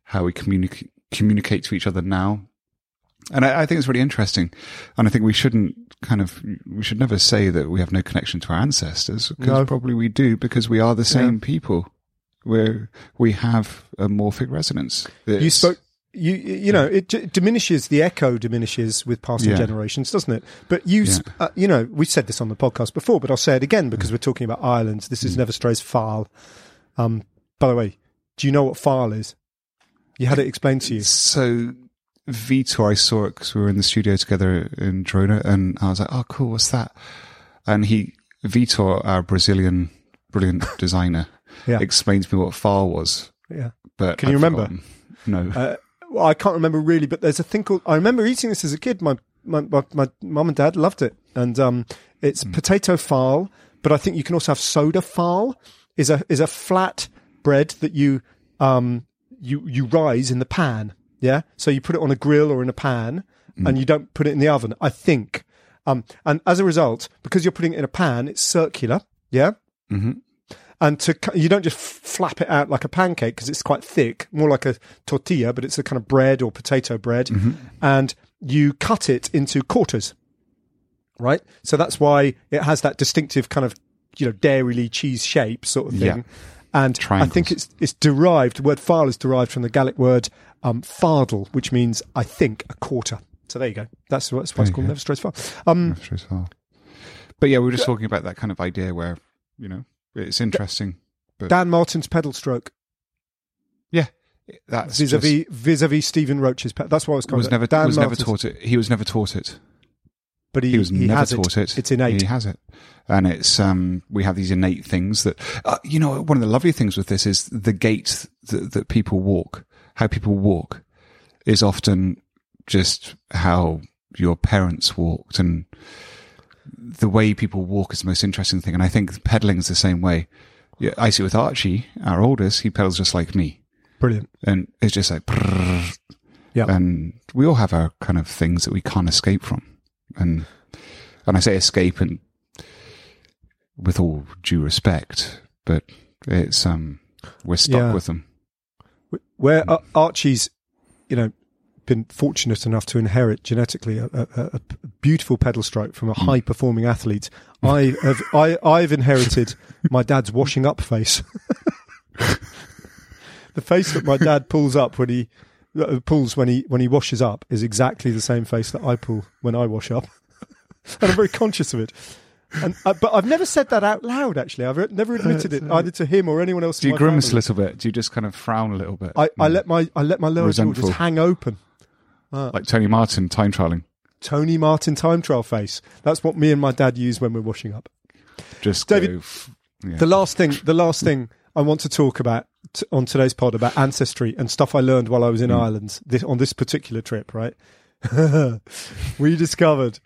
how we communicate communicate to each other now. And I, I think it's really interesting. And I think we shouldn't kind of we should never say that we have no connection to our ancestors because No. probably we do because we are the same people. Where we have a morphic resonance. You spoke. You you know it d- diminishes the echo diminishes with passing Yeah. generations, doesn't it? But you Yeah. uh, you know we said this on the podcast before, but I'll say it again because we're talking about Ireland. This Mm. is Never Strays Far. Um, by the way, do you know what farl is? You had it explained to you. So Vitor, I saw it because we were in the studio together in Girona, and I was like, "Oh, cool, what's that?" And he, Vitor, our Brazilian brilliant designer, Yeah. explained to me what farl was. Yeah. But Can you I've remember? forgotten. No. Uh, well, I can't remember really, but there's a thing called. I remember eating this as a kid. My my my, my mum and dad loved it, and um, it's Hmm. potato farl. But I think you can also have soda farl. Is a is a flat bread that you um you you rise in the pan. Yeah, so you put it on a grill or in a pan, Hmm. and you don't put it in the oven. I think. Um, and as a result, because you're putting it in a pan, it's circular. Yeah. Mhm. And to you don't just flap it out like a pancake because it's quite thick, more like a tortilla, but it's a kind of bread or potato bread, and you cut it into quarters, right? So that's why it has that distinctive kind of you know dairyly cheese shape sort of thing. Yeah. And I think it's it's derived. The word farl is derived from the Gallic word um, fardel, which means I think a quarter. So there you go. That's what that's why it's called. Never Strays Far. Um, as well. But yeah, we were just talking about that kind of idea where you know it's interesting. Dan Martin's pedal stroke Yeah, that's vis-a-vis vis-a-vis Stephen Roche's pedal. That's what I was just, was it. never Dan was never taught it. He was never taught it. but he, he was never has taught it. It's innate. He has it, and it's um. We have these innate things that uh, you know. One of the lovely things with this is the gait that, that people walk. How people walk is often just how your parents walked, and the way people walk is the most interesting thing. And I think pedaling is the same way. I see with Archie, our oldest. He pedals just like me, Brilliant. and it's just like. Yeah. and we all have our kind of things that we can't escape from, and and I say escape and with all due respect, but it's um we're stuck Yeah. with them. Where Archie's, you know, been fortunate enough to inherit genetically a, a, a- beautiful pedal stroke from a Hmm. high performing athlete. I have I I've inherited my dad's washing up face. the face that my dad pulls up when he uh, pulls when he when he washes up is exactly the same face that I pull when I wash up, and I'm very conscious of it. And uh, but I've never said that out loud. Actually, I've never admitted it either to him or anyone else. Do you grimace a little bit? Do you just kind of frown a little bit? I, I Mm. let my I let my lower jaw just hang open. Like Tony Martin time trialing. Tony Martin time trial face. That's what me and my dad use when we're washing up. Just David, f- yeah. The last thing, the last thing I want to talk about t- on today's pod about ancestry and stuff I learned while I was in Ireland this, on this particular trip. Right, we discovered.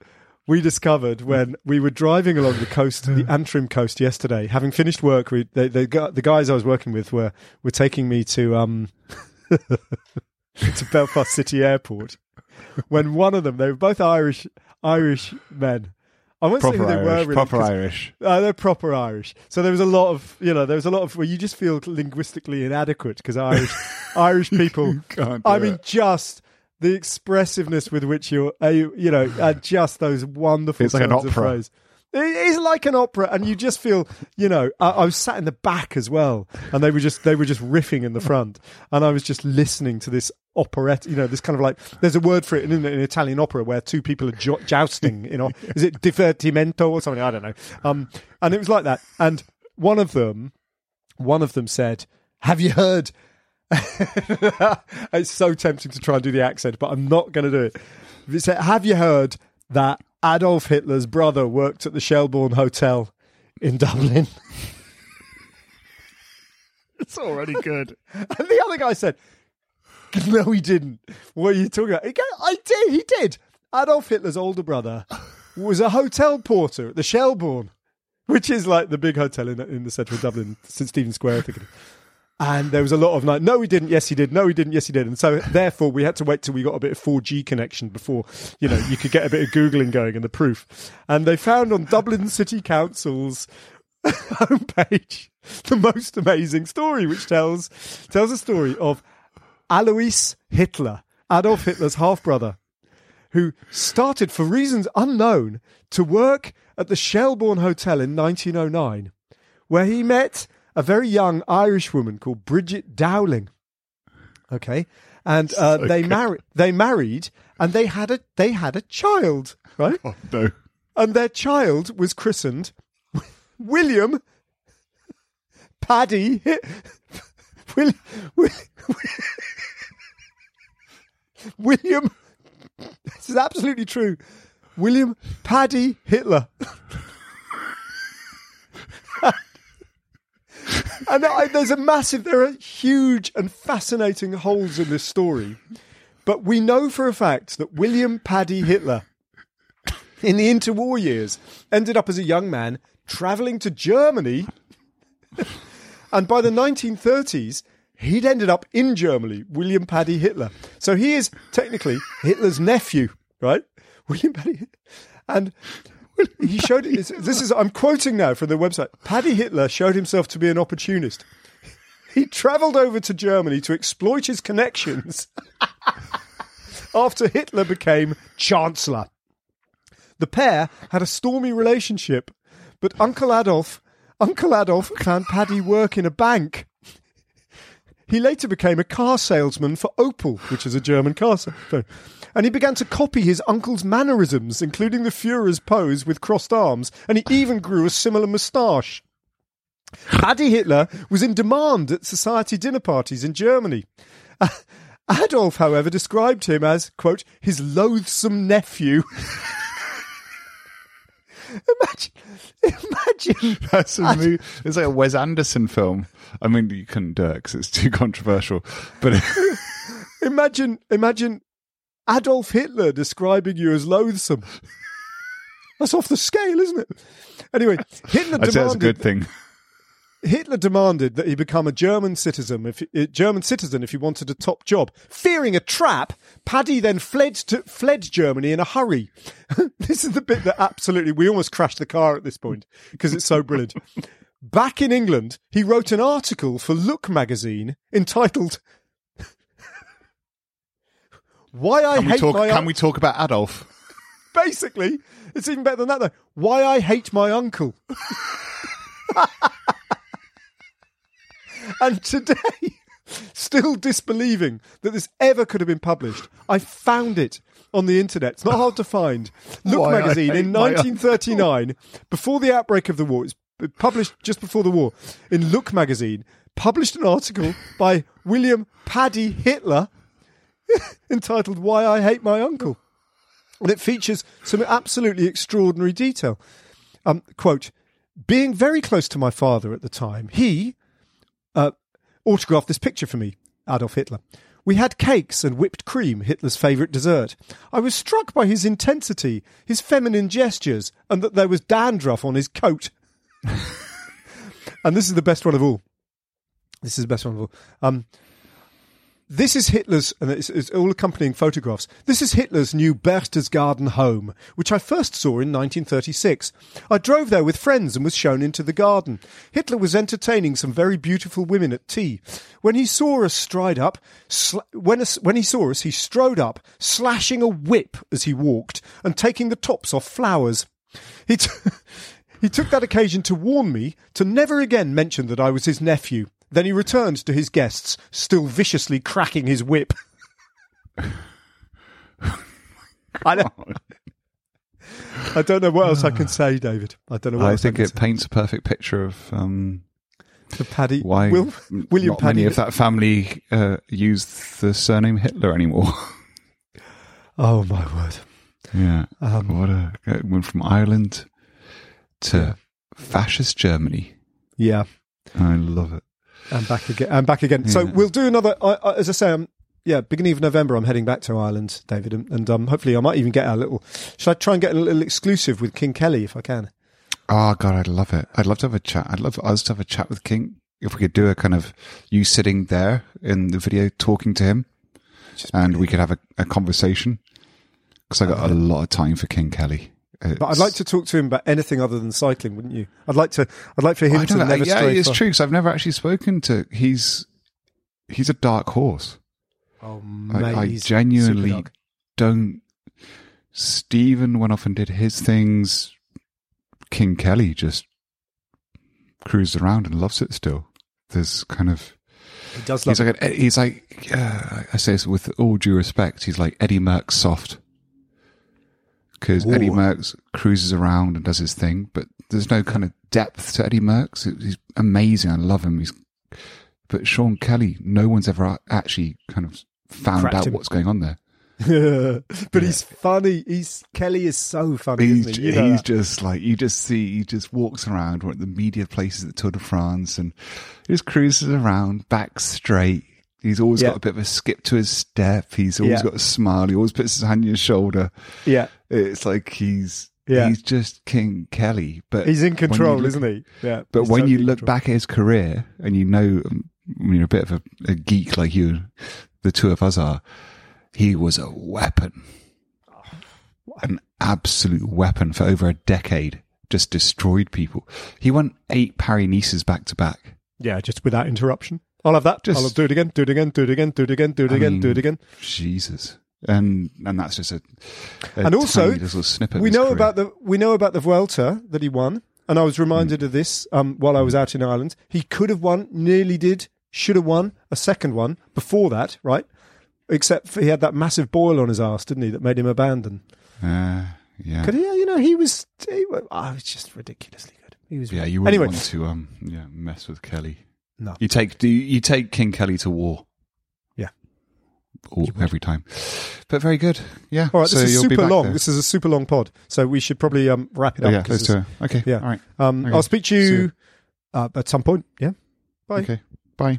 We discovered when we were driving along the coast, the Antrim coast yesterday, having finished work, we, they, they got, the guys I was working with were, were taking me to, um, to Belfast City Airport. When one of them, they were both Irish, Irish men, I won't say Proper who they were. Really, proper Irish. Uh, they're proper Irish. So there was a lot of, you know, there was a lot of where you just feel linguistically inadequate because Irish, Irish people. I mean, it. just the expressiveness with which you're, uh, you, you know, uh, just those wonderful. It's like an opera. phrase. It is like an opera, and you just feel, you know, I, I was sat in the back as well, and they were just they were just riffing in the front, and I was just listening to this operetta, you know, this kind of like there's a word for it in, in Italian opera where two people are jo- jousting, you know, is it divertimento or something? I don't know. Um, and it was like that, and one of them, one of them said, "Have you heard?" it's so tempting to try and do the accent, but I'm not going to do it. Said, Have you heard that Adolf Hitler's brother worked at the Shelbourne Hotel in Dublin? It's already good. And the other guy said, No, he didn't. What are you talking about? He goes, I did. He did. Adolf Hitler's older brother was a hotel porter at the Shelbourne, which is like the big hotel in, in the centre of Dublin, St Stephen's Square, I think. And there was a lot of like, no, he didn't. Yes, he did. No, he didn't. Yes, he did. And so, therefore, we had to wait till we got a bit of 4G connection before, you know, you could get a bit of Googling going and the proof. And they found on Dublin City Council's homepage the most amazing story, which tells tells a story of Alois Hitler, Adolf Hitler's half brother, who started for reasons unknown to work at the Shelbourne Hotel in 1909, where he met a very young Irish woman called Bridget Dowling. Okay, and uh, they married. They married, and they had a they had a child, right? Oh, no. and their child was christened William Paddy Will, Will, William. This is absolutely true. William Paddy Hitler. And I, there's a massive, there are huge and fascinating holes in this story. But we know for a fact that William Paddy Hitler in the interwar years, ended up as a young man traveling to Germany. and by the 1930s, he'd ended up in Germany, William Paddy Hitler. So he is technically Hitler's nephew, right? William Paddy. And he showed this is I'm quoting now from the website. Paddy Hitler showed himself to be an opportunist. He traveled over to Germany to exploit his connections after Hitler became chancellor. The pair had a stormy relationship, but Uncle Adolf, Uncle Adolf found Paddy work in a bank. He later became a car salesman for Opel, which is a German car salesman. And he began to copy his uncle's mannerisms, including the Fuhrer's pose with crossed arms, and he even grew a similar moustache. Paddy Hitler was in demand at society dinner parties in Germany. Adolf, however, described him as, quote, his loathsome nephew. imagine, imagine. That's a mo- it's like a Wes Anderson film. I mean, you couldn't do it because it's too controversial. But Imagine, imagine Adolf Hitler describing you as loathsome. That's off the scale, isn't it? Anyway, Hitler I'd that's a good thing. Hitler demanded that he become a German citizen if uh, German citizen if he wanted a top job. Fearing a trap, Paddy then fled to fled Germany in a hurry. this is the bit that absolutely we almost crashed the car at this point because it's so brilliant. Back in England, he wrote an article for Look magazine entitled "Why I Can we Hate talk? My Can Un-" we talk about Adolf? Basically, it's even better than that though. Why I hate my uncle. and today, still disbelieving that this ever could have been published, I found it on the internet. It's not hard to find. Look Why magazine in my uncle. 1939, before the outbreak of the war, it's published just before the war. In Look magazine, published an article by William Paddy Hitler entitled "Why I Hate My Uncle." and it features some absolutely extraordinary detail. Um, quote, being very close to my father at the time, he uh, autographed this picture for me, Adolf Hitler. We had cakes and whipped cream, Hitler's favourite dessert. I was struck by his intensity, his feminine gestures, and that there was dandruff on his coat. and this is the best one of all. This is the best one of all. Um, This is Hitler's, and it's, it's all accompanying photographs. This is Hitler's new Berchtesgaden home, which I first saw in 1936. I drove there with friends and was shown into the garden. Hitler was entertaining some very beautiful women at tea. When he saw us stride up, sl- when, us, when he saw us, he strode up, slashing a whip as he walked and taking the tops off flowers. He, t- he took that occasion to warn me to never again mention that I was his nephew. Then he returned to his guests, still viciously cracking his whip. I, don't, I don't know what else I can say, David. I don't know what I think can it paints a perfect picture of um. The Paddy, why Will, William not Paddy. many of that family uh, use the surname Hitler anymore. Oh my word! yeah, Um, what a it went from Ireland to fascist Germany. Yeah, I love it. I'm back again. I'm back again. So we'll do another. I, I, as I say, I'm yeah, beginning of November. I'm heading back to Ireland, David, and, and um, hopefully I might even get a little. Should I try and get a little exclusive with King Kelly if I can? Oh God, I'd love it. I'd love to have a chat. I'd love us to have a chat with King. If we could do a kind of you sitting there in the video talking to him, and we could have a, a conversation. Because I got a lot of time for King Kelly. But I'd like to talk to him about anything other than cycling, wouldn't you? I'd like to. I'd like for him to know. never Yeah, stray it's far- true because I've never actually spoken to. He's he's a dark horse. Oh, I, mate, I he's genuinely don't. Stephen went off and did his things. King Kelly just cruised around and loves it still. There's kind of He does love. he's like an, he's like uh, I say this with all due respect. He's like Eddie Merckx soft because Eddie Merckx cruises around and does his thing, but there's no kind of depth to Eddie Merckx. He's amazing. I love him. He's but Sean Kelly, no one's ever actually kind of found Cracked out him. what's going on there. but he's funny. He's Kelly is so funny. He's, he? You know he's just like you just see he just walks around or at the media places at Tour de France and he just cruises around back straight. He's always Yeah. got a bit of a skip to his step. He's always Yeah. got a smile. He always puts his hand on your shoulder. yeah, It's like he's Yeah. he's just King Kelly. But he's in control, look- isn't he? Yeah. But when totally you look control. back at his career and you know um, when you're a bit of a, a geek like you, the two of us are, he was a weapon, an absolute weapon for over a decade. Just destroyed people. He won eight Paris Nices back to back. yeah, just without interruption. I'll have that. Just- I'll do it again. Do it again. Do it again. Do it again. Do it I again. mean, do it again. Jesus, and and that's just a, a And also, tiny little snippet. we know career. about the we know about the Vuelta that he won, and I was reminded of this um, while I was out in Ireland. He could have won, nearly did, should have won a second one before that, right? Except for he had that massive boil on his ass, didn't he? That made him abandon. Uh, yeah, Could he, you know, he was, he was, oh, was just ridiculously good. He was. yeah. You wouldn't anyway. want to um yeah mess with Kelly. No. You take do you, you take King Kelly to war. Yeah. All, every time. But very good. Yeah. All right, so this is super long. there. This is a super long pod, so we should probably um, wrap it Oh, up. yeah, 'cause let's do it. Okay. yeah. All right. Um, Okay. I'll speak to you you. uh, at some point. Yeah. Bye. Okay. Bye.